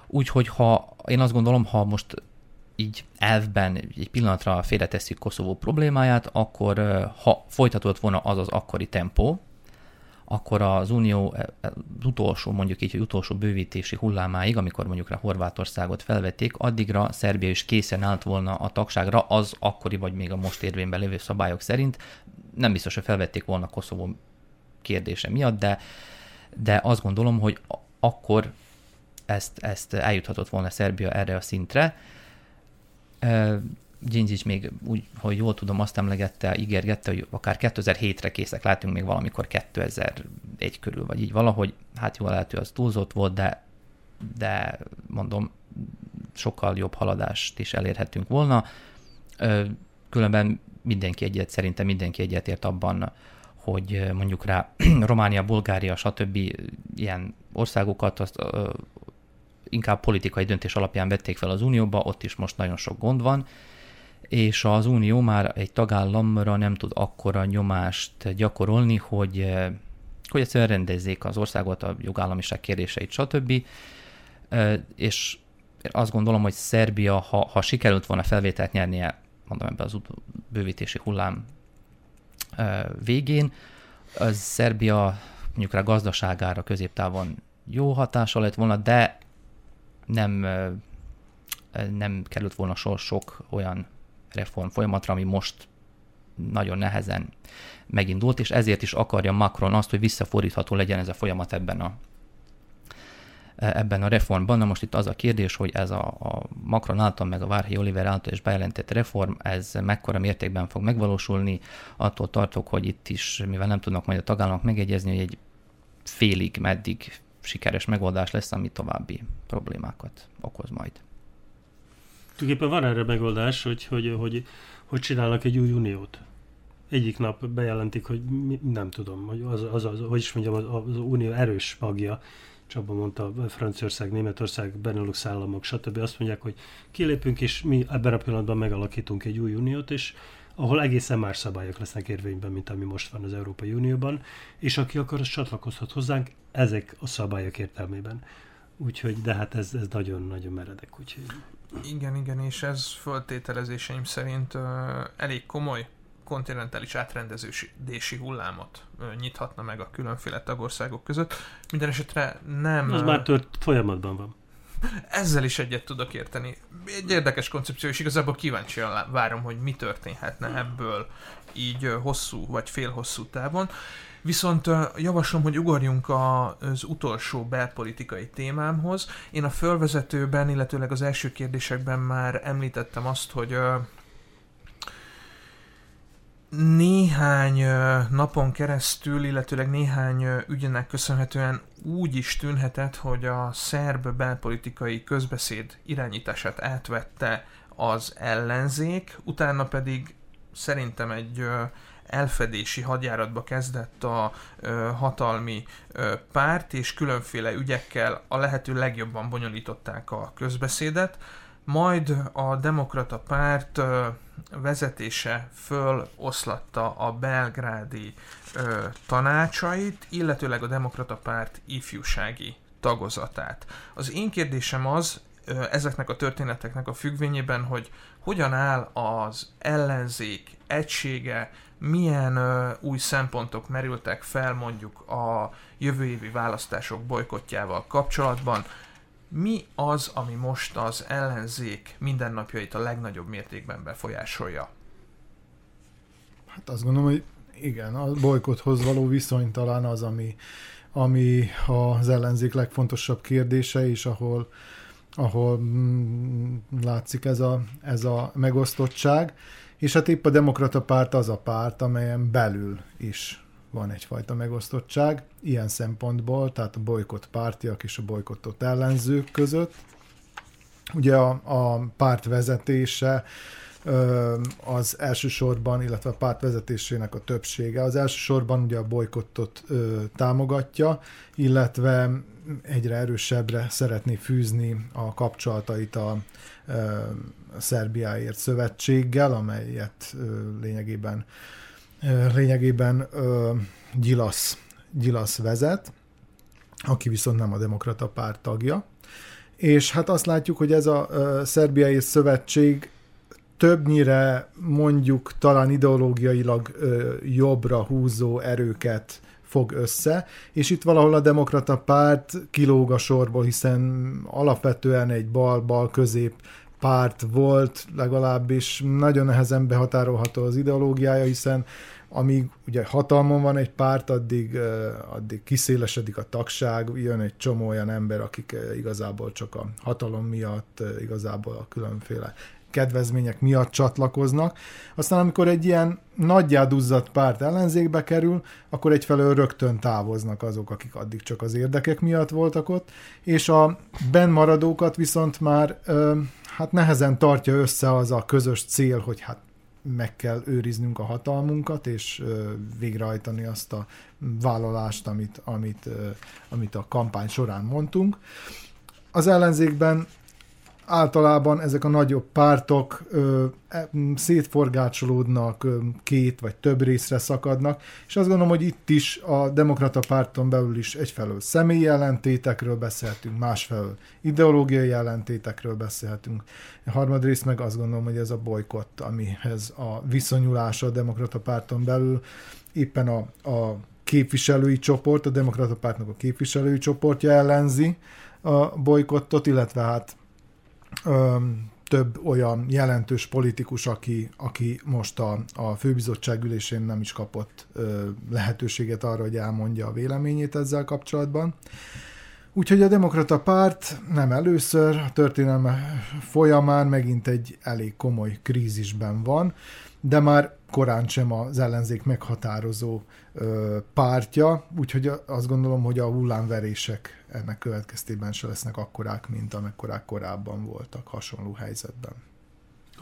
Úgyhogy ha én azt gondolom, ha most így elvben egy pillanatra félretesszük Koszovó problémáját, akkor ha folytatódott volna az az akkori tempó, akkor az Unió az utolsó, mondjuk így, utolsó bővítési hullámáig, amikor mondjuk rá Horvátországot felvették, addigra Szerbia is készen állt volna a tagságra az akkori vagy még a most érvényben lévő szabályok szerint. Nem biztos, hogy felvették volna Koszovó kérdése miatt, de, de azt gondolom, hogy akkor ezt, ezt eljuthatott volna Szerbia erre a szintre. Gingic még úgy, hogy jól tudom, azt emlegette, ígérgette, hogy akár 2007-re készek látunk még valamikor 2001 körül, vagy így valahogy, hát jól lehető, az túlzott volt, de, de mondom, sokkal jobb haladást is elérhetünk volna. Különben mindenki egyet, szerintem mindenki egyetért abban, hogy mondjuk rá (clears throat) Románia, Bulgária, stb. ilyen országokat azt inkább politikai döntés alapján vették fel az Unióba, ott is most nagyon sok gond van, és az Unió már egy tagállamra nem tud akkora nyomást gyakorolni, hogy, hogy egyszerűen rendezzék az országot, a jogállamiság kérdéseit, stb. És azt gondolom, hogy Szerbia, ha, ha sikerült volna felvételt nyernie, mondom ebbe az bővítési hullám végén, az Szerbia mondjuk rá gazdaságára középtávon jó hatása lett volna, de nem, nem került volna sor sok olyan reform folyamatra, ami most nagyon nehezen megindult, és ezért is akarja Macron azt, hogy visszafordítható legyen ez a folyamat ebben a, ebben a reformban. Na most itt az a kérdés, hogy ez a, a Macron által, meg a Várhelyi Oliver által is bejelentett reform, ez mekkora mértékben fog megvalósulni. Attól tartok, hogy itt is, mivel nem tudnak majd a tagállamok megegyezni, hogy egy félig, meddig sikeres megoldás lesz, ami további problémákat okoz majd. Tulajdonképpen van erre megoldás, hogy, hogy, hogy, hogy csinálnak egy új uniót. Egyik nap bejelentik, hogy mi, nem tudom, hogy az, az, az, hogy is mondjam, az, az unió erős magja, Csaba mondta, Franciaország, Németország, Benelux államok, stb. azt mondják, hogy kilépünk, és mi ebben a pillanatban megalakítunk egy új uniót, és ahol egészen más szabályok lesznek érvényben, mint ami most van az Európai Unióban, és aki akar, az csatlakozhat hozzánk ezek a szabályok értelmében. Úgyhogy, de hát ez, ez nagyon-nagyon meredek, úgyhogy... Igen, igen, és ez föltételezéseim szerint uh, elég komoly kontinentális átrendezési hullámot nyithatna meg a különféle tagországok között. Minden esetre nem... Az már tört folyamatban van. Ezzel is egyet tudok érteni. Egy érdekes koncepció, és igazából kíváncsian várom, hogy mi történhetne ebből így hosszú vagy félhosszú távon. Viszont javaslom, hogy ugorjunk az utolsó belpolitikai témámhoz. Én a fölvezetőben, illetőleg az első kérdésekben már említettem azt, hogy néhány napon keresztül, illetőleg néhány ügynek köszönhetően úgy is tűnhetett, hogy a szerb belpolitikai közbeszéd irányítását átvette az ellenzék, utána pedig szerintem egy elfedési hadjáratba kezdett a hatalmi párt, és különféle ügyekkel a lehető legjobban bonyolították a közbeszédet, majd a demokrata párt vezetése föloszlatta a belgrádi ö, tanácsait, illetőleg a demokrata párt ifjúsági tagozatát. Az én kérdésem az, ö, ezeknek a történeteknek a függvényében, hogy hogyan áll az ellenzék egysége, milyen ö, új szempontok merültek fel mondjuk a jövő évi választások bolykotjával kapcsolatban, mi az, ami most az ellenzék mindennapjait a legnagyobb mértékben befolyásolja? Hát azt gondolom, hogy igen, a bolykothoz való viszony talán az, ami, ami az ellenzék legfontosabb kérdése, és ahol, ahol mm, látszik ez a, ez a megosztottság. És hát épp a demokrata párt az a párt, amelyen belül is van egyfajta megosztottság, ilyen szempontból, tehát a bolykott pártiak és a bolykottott ellenzők között. Ugye a, a párt vezetése az elsősorban, illetve a párt vezetésének a többsége az elsősorban ugye a bolykottot támogatja, illetve egyre erősebbre szeretné fűzni a kapcsolatait a Szerbiáért szövetséggel, amelyet lényegében lényegében Gyilasz, Gyilasz vezet, aki viszont nem a demokrata párt tagja. És hát azt látjuk, hogy ez a szerbiai szövetség többnyire mondjuk talán ideológiailag jobbra húzó erőket fog össze, és itt valahol a demokrata párt kilóg a sorból, hiszen alapvetően egy bal-bal-közép párt volt, legalábbis nagyon nehezen behatárolható az ideológiája, hiszen amíg ugye hatalmon van egy párt, addig, addig kiszélesedik a tagság, jön egy csomó olyan ember, akik igazából csak a hatalom miatt, igazából a különféle kedvezmények miatt csatlakoznak. Aztán amikor egy ilyen nagyjáduzzadt párt ellenzékbe kerül, akkor egyfelől rögtön távoznak azok, akik addig csak az érdekek miatt voltak ott, és a benmaradókat viszont már hát nehezen tartja össze az a közös cél, hogy hát meg kell őriznünk a hatalmunkat, és végrehajtani azt a vállalást, amit, amit, amit a kampány során mondtunk. Az ellenzékben általában ezek a nagyobb pártok ö, e, szétforgácsolódnak, ö, két vagy több részre szakadnak, és azt gondolom, hogy itt is a demokrata párton belül is egyfelől személyi ellentétekről beszélhetünk, másfelől ideológiai ellentétekről beszélhetünk. A harmadrészt meg azt gondolom, hogy ez a bolykott, amihez a viszonyulása a demokrata párton belül éppen a, a képviselői csoport, a demokrata pártnak a képviselői csoportja ellenzi a bolykottot, illetve hát több olyan jelentős politikus, aki, aki most a, a főbizottság ülésén nem is kapott ö, lehetőséget arra, hogy elmondja a véleményét ezzel kapcsolatban. Úgyhogy a demokrata párt nem először, a történelme folyamán megint egy elég komoly krízisben van, de már korán sem az ellenzék meghatározó ö, pártja, úgyhogy azt gondolom, hogy a hullámverések ennek következtében se lesznek akkorák, mint amekkorák korábban voltak hasonló helyzetben.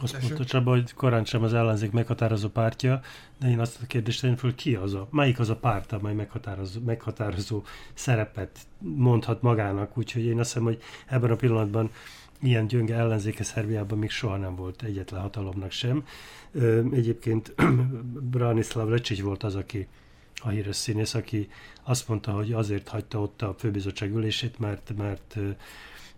Azt mondta Csaba, hogy korán sem az ellenzék meghatározó pártja, de én azt a kérdést tenném föl, ki az a, melyik az a párt, amely meghatározó, meghatározó szerepet mondhat magának, úgyhogy én azt hiszem, hogy ebben a pillanatban ilyen gyönge ellenzéke Szerbiában még soha nem volt egyetlen hatalomnak sem. Egyébként (clears throat) Branislav Lecsics volt az, aki a híres színész, aki azt mondta, hogy azért hagyta ott a főbizottság ülését, mert, mert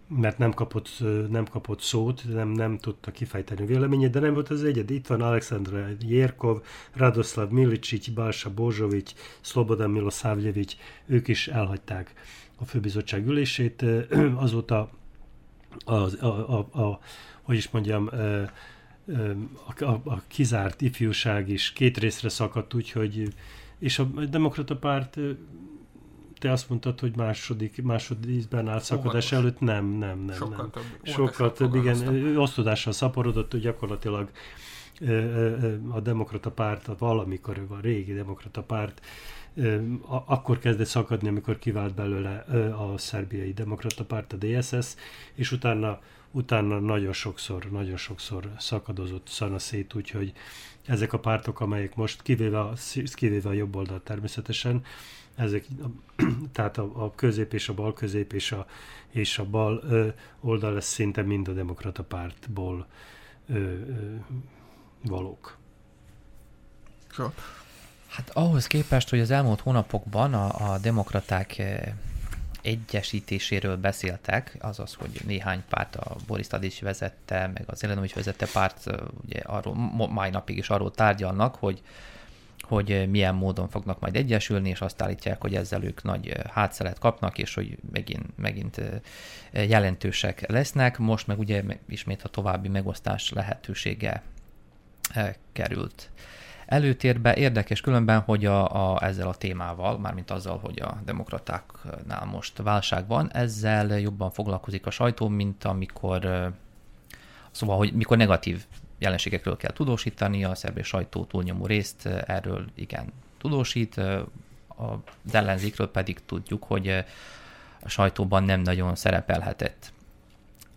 mert nem kapott, nem kapott szót, nem, nem tudta kifejteni véleményét, de nem volt az egyed. Itt van Alexandra Jerkov, Radoslav Milicsic, Balsa Bozsovic, Slobodan Milosavljevic, ők is elhagyták a főbizottság ülését. (clears throat) Azóta a, a, a, a hogy is mondjam, a, a, a kizárt ifjúság is két részre szakadt, úgyhogy és a demokrata párt te azt mondtad, hogy második, másodízben állt szakadás előtt, nem, nem, nem. Sokkal nem. több. Sokkal több, igen, osztodással szaporodott, hogy gyakorlatilag a demokrata párt, a valamikor a régi demokrata párt akkor kezdett szakadni, amikor kivált belőle a szerbiai demokrata párt, a DSS, és utána, utána nagyon sokszor, nagyon sokszor szakadozott szana szét, úgyhogy ezek a pártok, amelyek most, kivéve a, kivéve a jobb oldal természetesen, ezek, (clears throat) tehát a, a közép és a bal közép és a, és a bal ö, oldal lesz szinte mind a demokrata pártból ö, ö, valók. Sok. Hát ahhoz képest, hogy az elmúlt hónapokban a, a demokraták egyesítéséről beszéltek, azaz, hogy néhány párt, a Boris Tadic vezette, meg az Elenovics vezette párt, ugye arról, mai napig is arról tárgyalnak, hogy hogy milyen módon fognak majd egyesülni, és azt állítják, hogy ezzel ők nagy hátszelet kapnak, és hogy megint, megint jelentősek lesznek. Most meg ugye ismét a további megosztás lehetősége került előtérbe. Érdekes különben, hogy a, a, ezzel a témával, mármint azzal, hogy a demokratáknál most válság van, ezzel jobban foglalkozik a sajtó, mint amikor, szóval, hogy mikor negatív jelenségekről kell tudósítani, a szerb sajtó túlnyomó részt erről igen tudósít, az ellenzékről pedig tudjuk, hogy a sajtóban nem nagyon szerepelhetett.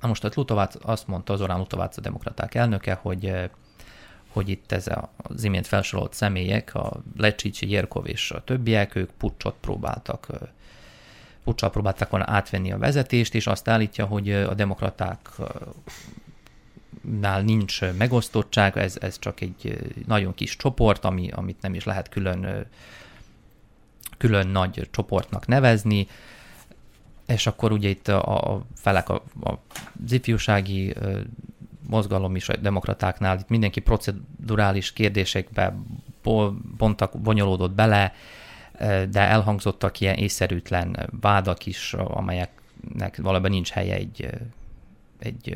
Na most a Lutovác azt mondta, az Orán Lutovác a demokraták elnöke, hogy hogy itt ez az imént felsorolt személyek, a Lecsicsi, Jerkov és a többiek, ők pucsot próbáltak puccsal próbálták volna átvenni a vezetést, és azt állítja, hogy a demokraták nál nincs megosztottság, ez, ez csak egy nagyon kis csoport, ami, amit nem is lehet külön, külön nagy csoportnak nevezni, és akkor ugye itt a, a felek, a, a, ifjúsági mozgalom is a demokratáknál, itt mindenki procedurális kérdésekbe bontak, bonyolódott bele, de elhangzottak ilyen észszerűtlen vádak is, amelyeknek valóban nincs helye egy, egy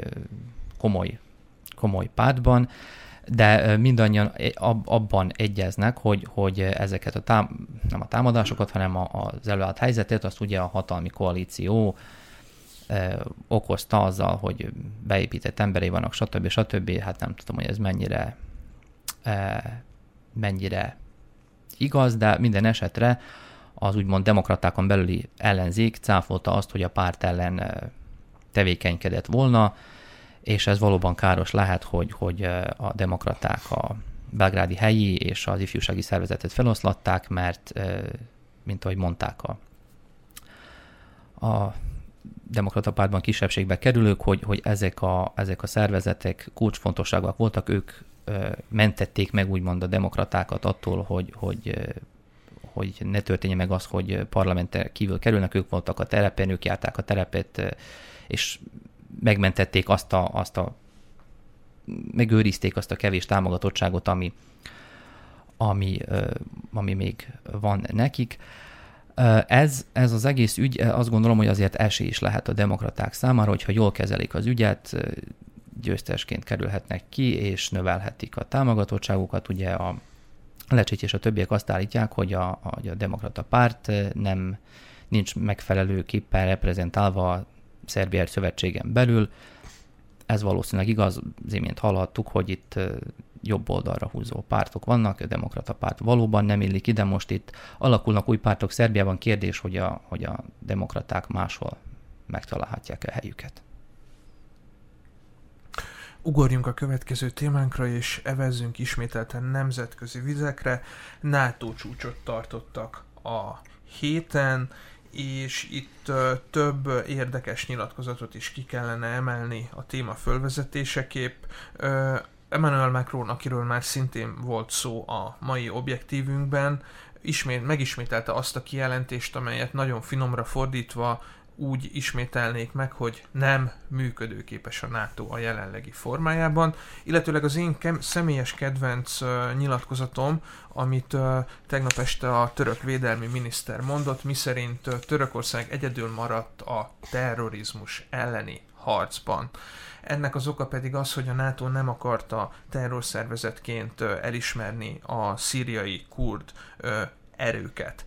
komoly, komoly pártban, de mindannyian abban egyeznek, hogy, hogy ezeket a tám, nem a támadásokat, hanem az előállt helyzetet, azt ugye a hatalmi koalíció okozta azzal, hogy beépített emberei vannak, stb. stb. Hát nem tudom, hogy ez mennyire, mennyire igaz, de minden esetre az úgymond demokratákon belüli ellenzék cáfolta azt, hogy a párt ellen tevékenykedett volna, és ez valóban káros lehet, hogy, hogy a demokraták a belgrádi helyi és az ifjúsági szervezetet feloszlatták, mert, mint ahogy mondták a, a demokrata pártban kisebbségbe kerülők, hogy, hogy ezek, a, ezek a szervezetek kulcsfontosságúak voltak, ők mentették meg úgymond a demokratákat attól, hogy, hogy, hogy ne történje meg az, hogy parlamenten kívül kerülnek, ők voltak a terepen, ők járták a terepet, és megmentették azt a, azt a megőrizték azt a kevés támogatottságot, ami, ami, ami még van nekik. Ez, ez az egész ügy, azt gondolom, hogy azért esély is lehet a demokraták számára, hogyha jól kezelik az ügyet, győztesként kerülhetnek ki, és növelhetik a támogatottságukat. Ugye a Lecsics és a többiek azt állítják, hogy a, hogy a demokrata párt nem nincs megfelelőképpen reprezentálva a Szerbiai Szövetségen belül. Ez valószínűleg igaz, az imént hallhattuk, hogy itt jobb oldalra húzó pártok vannak, a demokrata párt valóban nem illik ide, most itt alakulnak új pártok Szerbiában, kérdés, hogy a, hogy a demokraták máshol megtalálhatják a helyüket. Ugorjunk a következő témánkra, és evezzünk ismételten nemzetközi vizekre. NATO csúcsot tartottak a héten, és itt több érdekes nyilatkozatot is ki kellene emelni a téma fölvezetéseképp. Emmanuel Macron, akiről már szintén volt szó a mai objektívünkben, ismét, megismételte azt a kijelentést, amelyet nagyon finomra fordítva úgy ismételnék meg, hogy nem működőképes a NATO a jelenlegi formájában, illetőleg az én kem- személyes kedvenc uh, nyilatkozatom, amit uh, tegnap este a török védelmi miniszter mondott, miszerint uh, Törökország egyedül maradt a terrorizmus elleni harcban. Ennek az oka pedig az, hogy a NATO nem akarta terrorszervezetként elismerni a szíriai kurd erőket.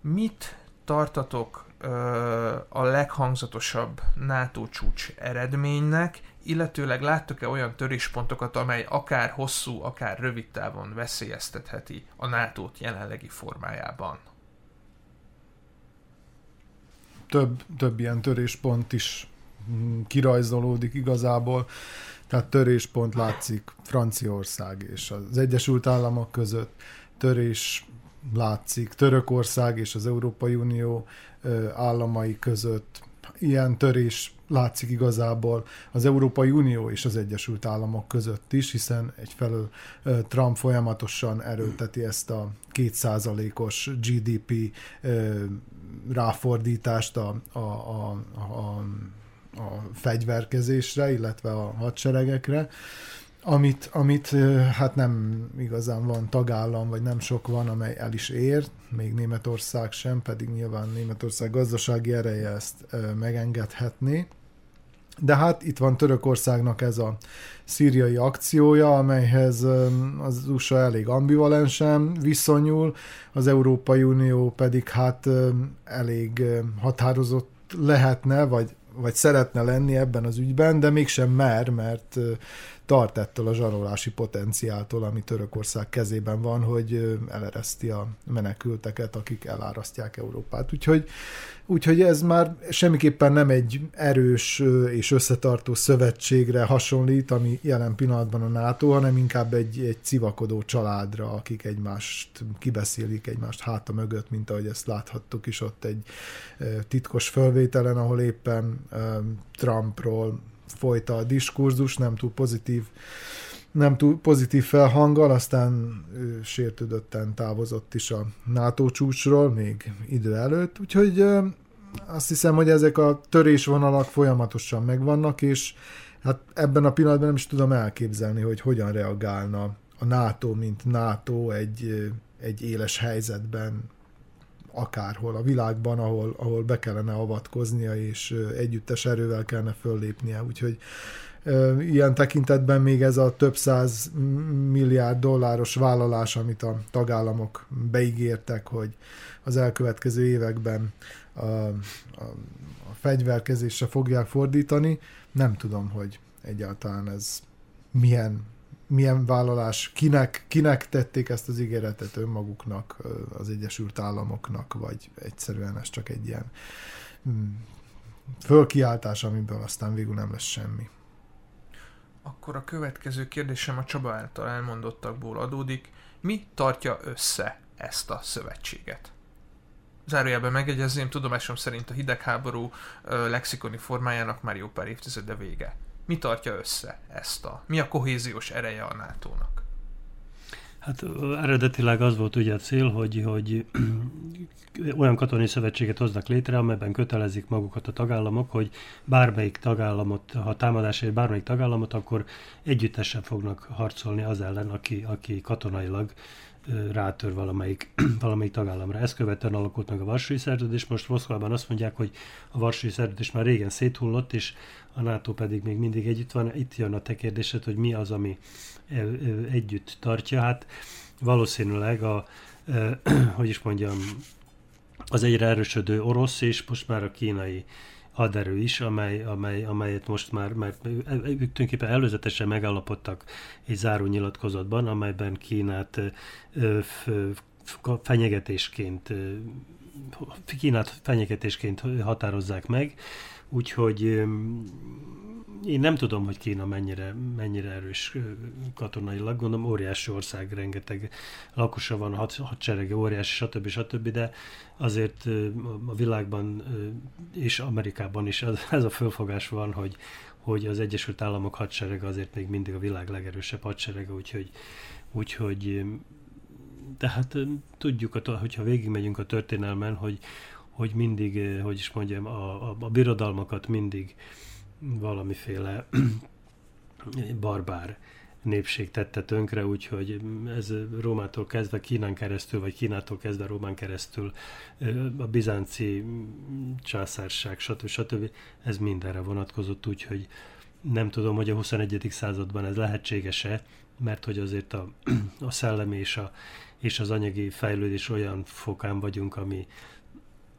Mit tartatok a leghangzatosabb NATO csúcs eredménynek, illetőleg láttok-e olyan töréspontokat, amely akár hosszú, akár rövid távon veszélyeztetheti a nato jelenlegi formájában? Több, több ilyen töréspont is kirajzolódik igazából. Tehát töréspont látszik Franciaország és az Egyesült Államok között, törés látszik Törökország és az Európai Unió államai között. Ilyen törés látszik igazából az Európai Unió és az Egyesült Államok között is, hiszen egyfelől Trump folyamatosan erőlteti ezt a kétszázalékos GDP ráfordítást a, a, a, a, a fegyverkezésre, illetve a hadseregekre amit, amit hát nem igazán van tagállam, vagy nem sok van, amely el is ér, még Németország sem, pedig nyilván Németország gazdasági ereje ezt megengedhetné. De hát itt van Törökországnak ez a szíriai akciója, amelyhez az USA elég ambivalensen viszonyul, az Európai Unió pedig hát elég határozott lehetne, vagy, vagy szeretne lenni ebben az ügyben, de mégsem mer, mert tart ettől a zsarolási potenciáltól, ami Törökország kezében van, hogy elereszti a menekülteket, akik elárasztják Európát. Úgyhogy, úgyhogy ez már semmiképpen nem egy erős és összetartó szövetségre hasonlít, ami jelen pillanatban a NATO, hanem inkább egy, egy civakodó családra, akik egymást kibeszélik egymást háta mögött, mint ahogy ezt láthattuk is ott egy titkos fölvételen, ahol éppen Trumpról folyt a diskurzus, nem túl pozitív nem túl pozitív felhanggal, aztán sértődötten távozott is a NATO csúcsról, még idő előtt, úgyhogy azt hiszem, hogy ezek a törésvonalak folyamatosan megvannak, és hát ebben a pillanatban nem is tudom elképzelni, hogy hogyan reagálna a NATO, mint NATO egy, egy éles helyzetben, akárhol a világban, ahol, ahol be kellene avatkoznia, és együttes erővel kellene föllépnie. Úgyhogy ilyen tekintetben még ez a több száz milliárd dolláros vállalás, amit a tagállamok beígértek, hogy az elkövetkező években a, a, a fegyverkezésre fogják fordítani, nem tudom, hogy egyáltalán ez milyen milyen vállalás, kinek, kinek tették ezt az ígéretet önmaguknak, az Egyesült Államoknak, vagy egyszerűen ez csak egy ilyen mm, fölkiáltás, amiből aztán végül nem lesz semmi. Akkor a következő kérdésem a Csaba által elmondottakból adódik. Mi tartja össze ezt a szövetséget? Zárójelben megegyezném, tudomásom szerint a hidegháború lexikoni formájának már jó pár évtizede vége. Mi tartja össze ezt a? Mi a kohéziós ereje a NATO-nak? Hát eredetileg az volt ugye a cél, hogy, hogy (clears throat) olyan katonai szövetséget hoznak létre, amelyben kötelezik magukat a tagállamok, hogy bármelyik tagállamot, ha támadás egy bármelyik tagállamot, akkor együttesen fognak harcolni az ellen, aki, aki katonailag rátör valamelyik, (clears throat) valamelyik tagállamra. Ezt követően alakult meg a Varsói Szerződés, most Moszkvában azt mondják, hogy a Varsói Szerződés már régen széthullott, és a NATO pedig még mindig együtt van. Itt jön a te kérdésed, hogy mi az, ami együtt tartja. Hát valószínűleg a, (clears throat) hogy is mondjam, az egyre erősödő orosz és most már a kínai haderő is, amely, amely, amelyet most már, mert tulajdonképpen előzetesen megállapodtak egy záró nyilatkozatban, amelyben Kínát fenyegetésként Kínát fenyegetésként határozzák meg, úgyhogy én nem tudom, hogy Kína mennyire, mennyire erős katonailag, gondolom óriási ország, rengeteg lakosa van, hadserege óriási, stb. stb., de azért a világban és Amerikában is ez a fölfogás van, hogy, hogy az Egyesült Államok hadserege azért még mindig a világ legerősebb hadserege, úgyhogy, úgyhogy tehát tudjuk, hogyha végigmegyünk a történelmen, hogy, hogy mindig, hogy is mondjam, a, a, a birodalmakat mindig valamiféle (clears throat) barbár népség tette tönkre, úgyhogy ez Rómától kezdve Kínán keresztül, vagy Kínától kezdve Rómán keresztül a bizánci császárság, stb. stb. ez mindenre vonatkozott, úgyhogy nem tudom, hogy a 21. században ez lehetséges-e, mert hogy azért a, (clears throat) a szellemi és, a, és az anyagi fejlődés olyan fokán vagyunk, ami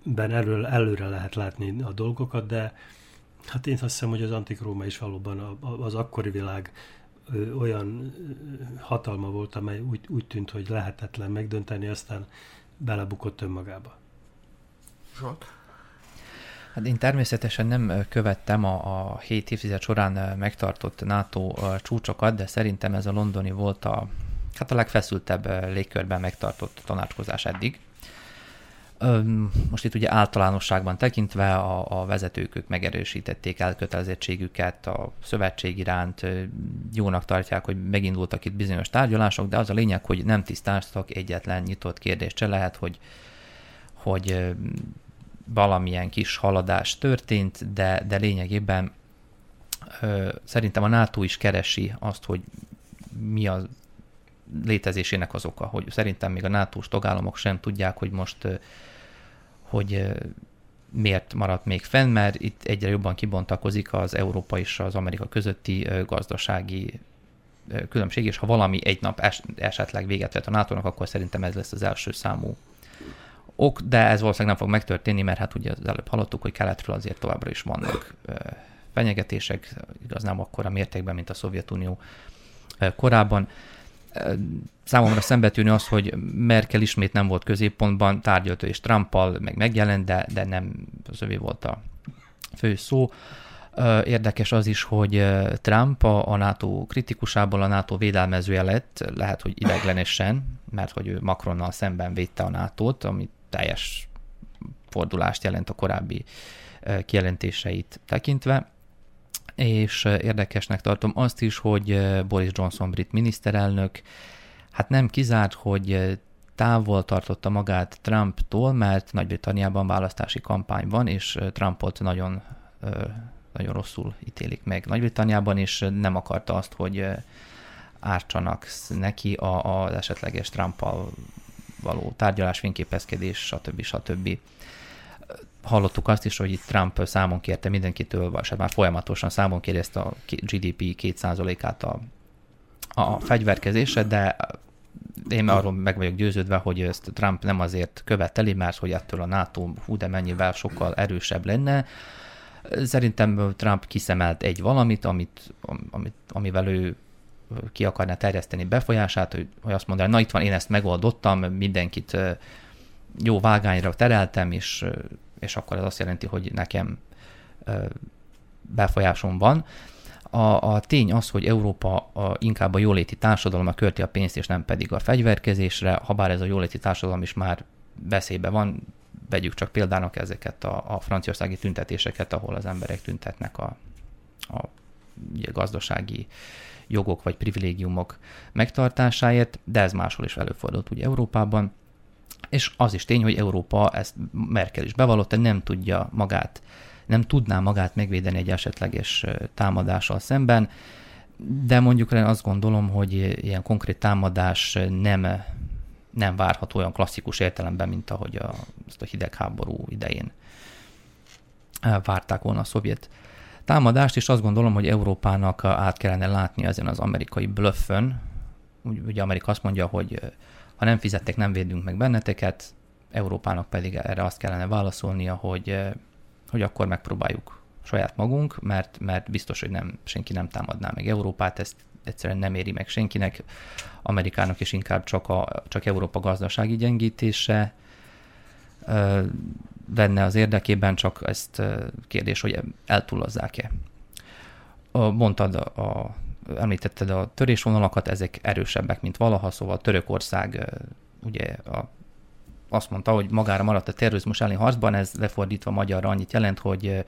ben elő, előre lehet látni a dolgokat, de hát én azt hiszem, hogy az antik Róma is valóban az akkori világ olyan hatalma volt, amely úgy, úgy tűnt, hogy lehetetlen megdönteni, aztán belebukott önmagába. Zsolt? Hát én természetesen nem követtem a, a 7 évtized során megtartott NATO csúcsokat, de szerintem ez a londoni volt a, hát a legfeszültebb légkörben megtartott tanácskozás eddig. Most itt ugye általánosságban tekintve a, a vezetők ők megerősítették elkötelezettségüket a szövetség iránt, jónak tartják, hogy megindultak itt bizonyos tárgyalások, de az a lényeg, hogy nem tisztáztak egyetlen nyitott kérdést se. Lehet, hogy, hogy valamilyen kis haladás történt, de, de lényegében szerintem a NATO is keresi azt, hogy mi a létezésének az oka, hogy szerintem még a NATO-s tagállamok sem tudják, hogy most hogy miért maradt még fenn, mert itt egyre jobban kibontakozik az Európa és az Amerika közötti gazdasági különbség, és ha valami egy nap es- esetleg véget vet a nato akkor szerintem ez lesz az első számú ok, de ez valószínűleg nem fog megtörténni, mert hát ugye az előbb hallottuk, hogy keletről azért továbbra is vannak fenyegetések, igaz nem akkora mértékben, mint a Szovjetunió korábban számomra szembetűnő az, hogy Merkel ismét nem volt középpontban, tárgyalt és Trumpal meg megjelent, de, de nem az övé volt a fő szó. Érdekes az is, hogy Trump a NATO kritikusából a NATO védelmezője lett, lehet, hogy ideglenesen, mert hogy ő Macronnal szemben védte a NATO-t, ami teljes fordulást jelent a korábbi kijelentéseit tekintve. És érdekesnek tartom azt is, hogy Boris Johnson brit miniszterelnök hát nem kizárt, hogy távol tartotta magát Trumptól, mert Nagy-Britanniában választási kampány van, és Trumpot nagyon, nagyon rosszul ítélik meg Nagy-Britanniában, és nem akarta azt, hogy ártsanak neki az esetleges Trumpal való tárgyalás, fényképezkedés, stb. stb. Hallottuk azt is, hogy Trump számon kérte mindenkitől, vagy hát már folyamatosan számon kérte a GDP 2%-át a, a fegyverkezésre, de én arról meg vagyok győződve, hogy ezt Trump nem azért követeli, mert hogy ettől a NATO hú de mennyivel sokkal erősebb lenne. Szerintem Trump kiszemelt egy valamit, amit, amit, amivel ő ki akarná terjeszteni befolyását, hogy, hogy azt mondaná, na itt van, én ezt megoldottam, mindenkit jó vágányra tereltem, és, és akkor ez azt jelenti, hogy nekem befolyásom van. A, a tény az, hogy Európa a, inkább a jóléti társadalomra költi a pénzt, és nem pedig a fegyverkezésre, ha bár ez a jóléti társadalom is már veszélybe van, vegyük csak példának ezeket a, a franciaországi tüntetéseket, ahol az emberek tüntetnek a, a ugye, gazdasági jogok vagy privilégiumok megtartásáért, de ez máshol is előfordult ugye Európában. És az is tény, hogy Európa, ezt Merkel is bevallotta, nem tudja magát nem tudná magát megvédeni egy esetleges támadással szemben, de mondjuk én azt gondolom, hogy ilyen konkrét támadás nem, nem várható olyan klasszikus értelemben, mint ahogy a, ezt a hidegháború idején várták volna a szovjet támadást, és azt gondolom, hogy Európának át kellene látni ezen az amerikai blöffön. Ugye Amerika azt mondja, hogy ha nem fizettek, nem védünk meg benneteket, Európának pedig erre azt kellene válaszolnia, hogy hogy akkor megpróbáljuk saját magunk, mert, mert biztos, hogy nem, senki nem támadná meg Európát, ezt egyszerűen nem éri meg senkinek. Amerikának is inkább csak, a, csak Európa gazdasági gyengítése ö, lenne az érdekében, csak ezt kérdés, hogy eltúlozzák-e. Mondtad, a, említetted a törésvonalakat, ezek erősebbek, mint valaha, szóval Törökország ugye a azt mondta, hogy magára maradt a terrorizmus elleni harcban, ez lefordítva magyarra annyit jelent, hogy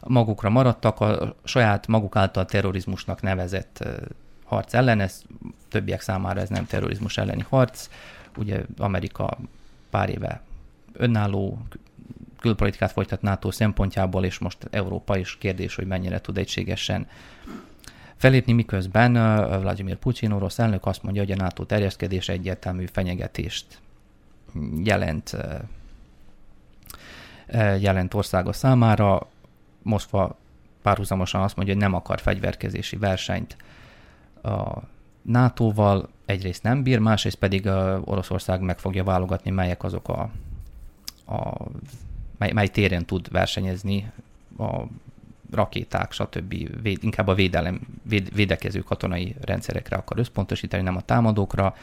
magukra maradtak, a saját maguk által terrorizmusnak nevezett harc ellen, ez többiek számára ez nem terrorizmus elleni harc. Ugye Amerika pár éve önálló külpolitikát folytat NATO szempontjából, és most Európa is kérdés, hogy mennyire tud egységesen felépni, miközben Vladimir Putin orosz elnök azt mondja, hogy a NATO terjeszkedés egyértelmű fenyegetést jelent, jelent országa számára. Moszkva párhuzamosan azt mondja, hogy nem akar fegyverkezési versenyt a NATO-val, egyrészt nem bír, másrészt pedig Oroszország meg fogja válogatni, melyek azok a, a mely, mely téren tud versenyezni a rakéták, stb. Véd, inkább a védelem, véd, védekező katonai rendszerekre akar összpontosítani, nem a támadókra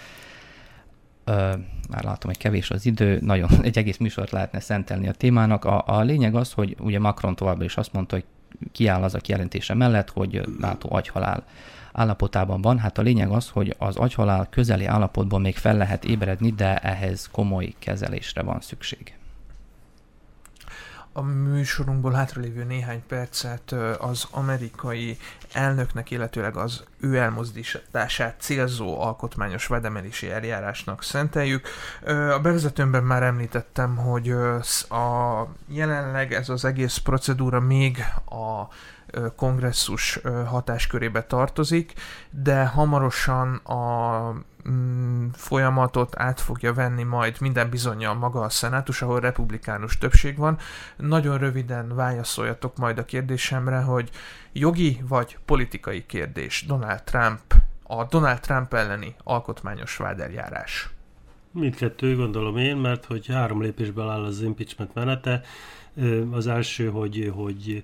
már látom, hogy kevés az idő, nagyon (laughs) egy egész műsort lehetne szentelni a témának. A, a lényeg az, hogy ugye Macron továbbra is azt mondta, hogy kiáll az a kijelentése mellett, hogy NATO agyhalál állapotában van. Hát a lényeg az, hogy az agyhalál közeli állapotból még fel lehet ébredni, de ehhez komoly kezelésre van szükség a műsorunkból hátralévő néhány percet az amerikai elnöknek, illetőleg az ő elmozdítását célzó alkotmányos vedemelési eljárásnak szenteljük. A bevezetőmben már említettem, hogy a jelenleg ez az egész procedúra még a kongresszus hatáskörébe tartozik, de hamarosan a mm, folyamatot át fogja venni majd minden bizonyal maga a szenátus, ahol republikánus többség van. Nagyon röviden válaszoljatok majd a kérdésemre, hogy jogi vagy politikai kérdés Donald Trump, a Donald Trump elleni alkotmányos vádeljárás. Mindkettő gondolom én, mert hogy három lépésből áll az impeachment menete. Az első, hogy, hogy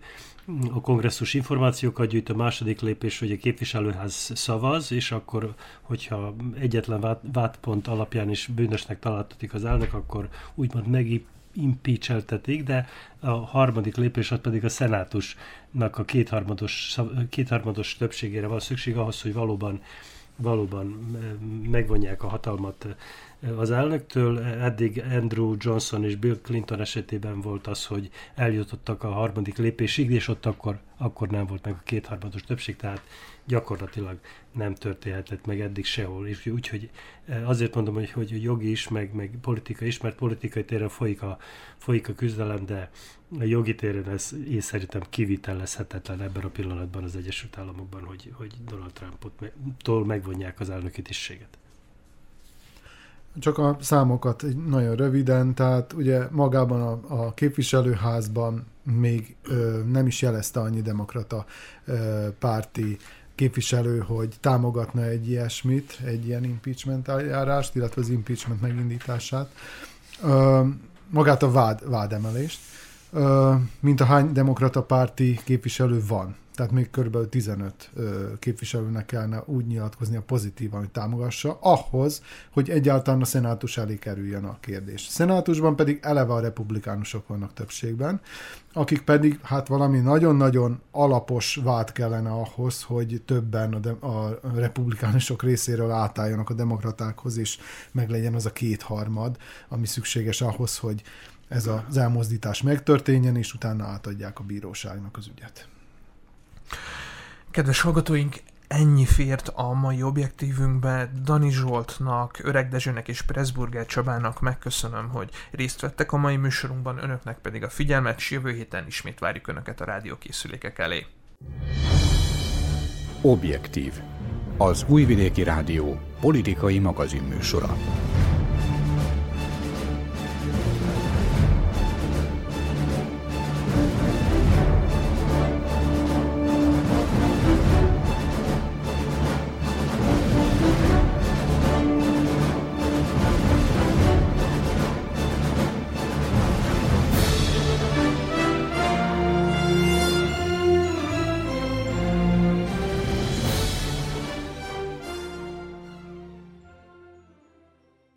a kongresszus információkat gyűjt, a második lépés, hogy a képviselőház szavaz, és akkor, hogyha egyetlen vádpont alapján is bűnösnek találtatik az elnök, akkor úgymond meg impeacheltetik, de a harmadik lépés az pedig a szenátusnak a kétharmados, kétharmados többségére van szükség ahhoz, hogy valóban valóban megvonják a hatalmat az elnöktől. Eddig Andrew Johnson és Bill Clinton esetében volt az, hogy eljutottak a harmadik lépésig, és ott akkor, akkor nem volt meg a kétharmados többség, tehát gyakorlatilag nem történhetett meg eddig sehol. És úgyhogy azért mondom, hogy, hogy jogi is, meg, meg politika is, mert politikai téren folyik a, folyik a küzdelem, de a jogi téren ez én szerintem kivitelezhetetlen ebben a pillanatban az Egyesült Államokban, hogy, hogy Donald Trumpot megvonják az elnöki tisztséget. Csak a számokat nagyon röviden, tehát ugye magában a, a képviselőházban még ö, nem is jelezte annyi demokrata ö, párti képviselő, hogy támogatna egy ilyesmit, egy ilyen impeachment eljárást, illetve az impeachment megindítását. Ö, magát a vád, vádemelést, ö, mint a hány demokrata párti képviselő van tehát még kb. 15 képviselőnek kellene úgy nyilatkozni a pozitívan, hogy támogassa, ahhoz, hogy egyáltalán a szenátus elé kerüljön a kérdés. A szenátusban pedig eleve a republikánusok vannak többségben, akik pedig hát valami nagyon-nagyon alapos vád kellene ahhoz, hogy többen a, de- a republikánusok részéről átálljanak a demokratákhoz, és meglegyen az a kétharmad, ami szükséges ahhoz, hogy ez az elmozdítás megtörténjen, és utána átadják a bíróságnak az ügyet. Kedves hallgatóink, ennyi fért a mai objektívünkbe. Dani Zsoltnak, Öreg Dezsőnek és Pressburger Csabának megköszönöm, hogy részt vettek a mai műsorunkban, önöknek pedig a figyelmet, és jövő héten ismét várjuk önöket a rádiókészülékek elé. Objektív. Az Újvidéki Rádió politikai magazinműsora.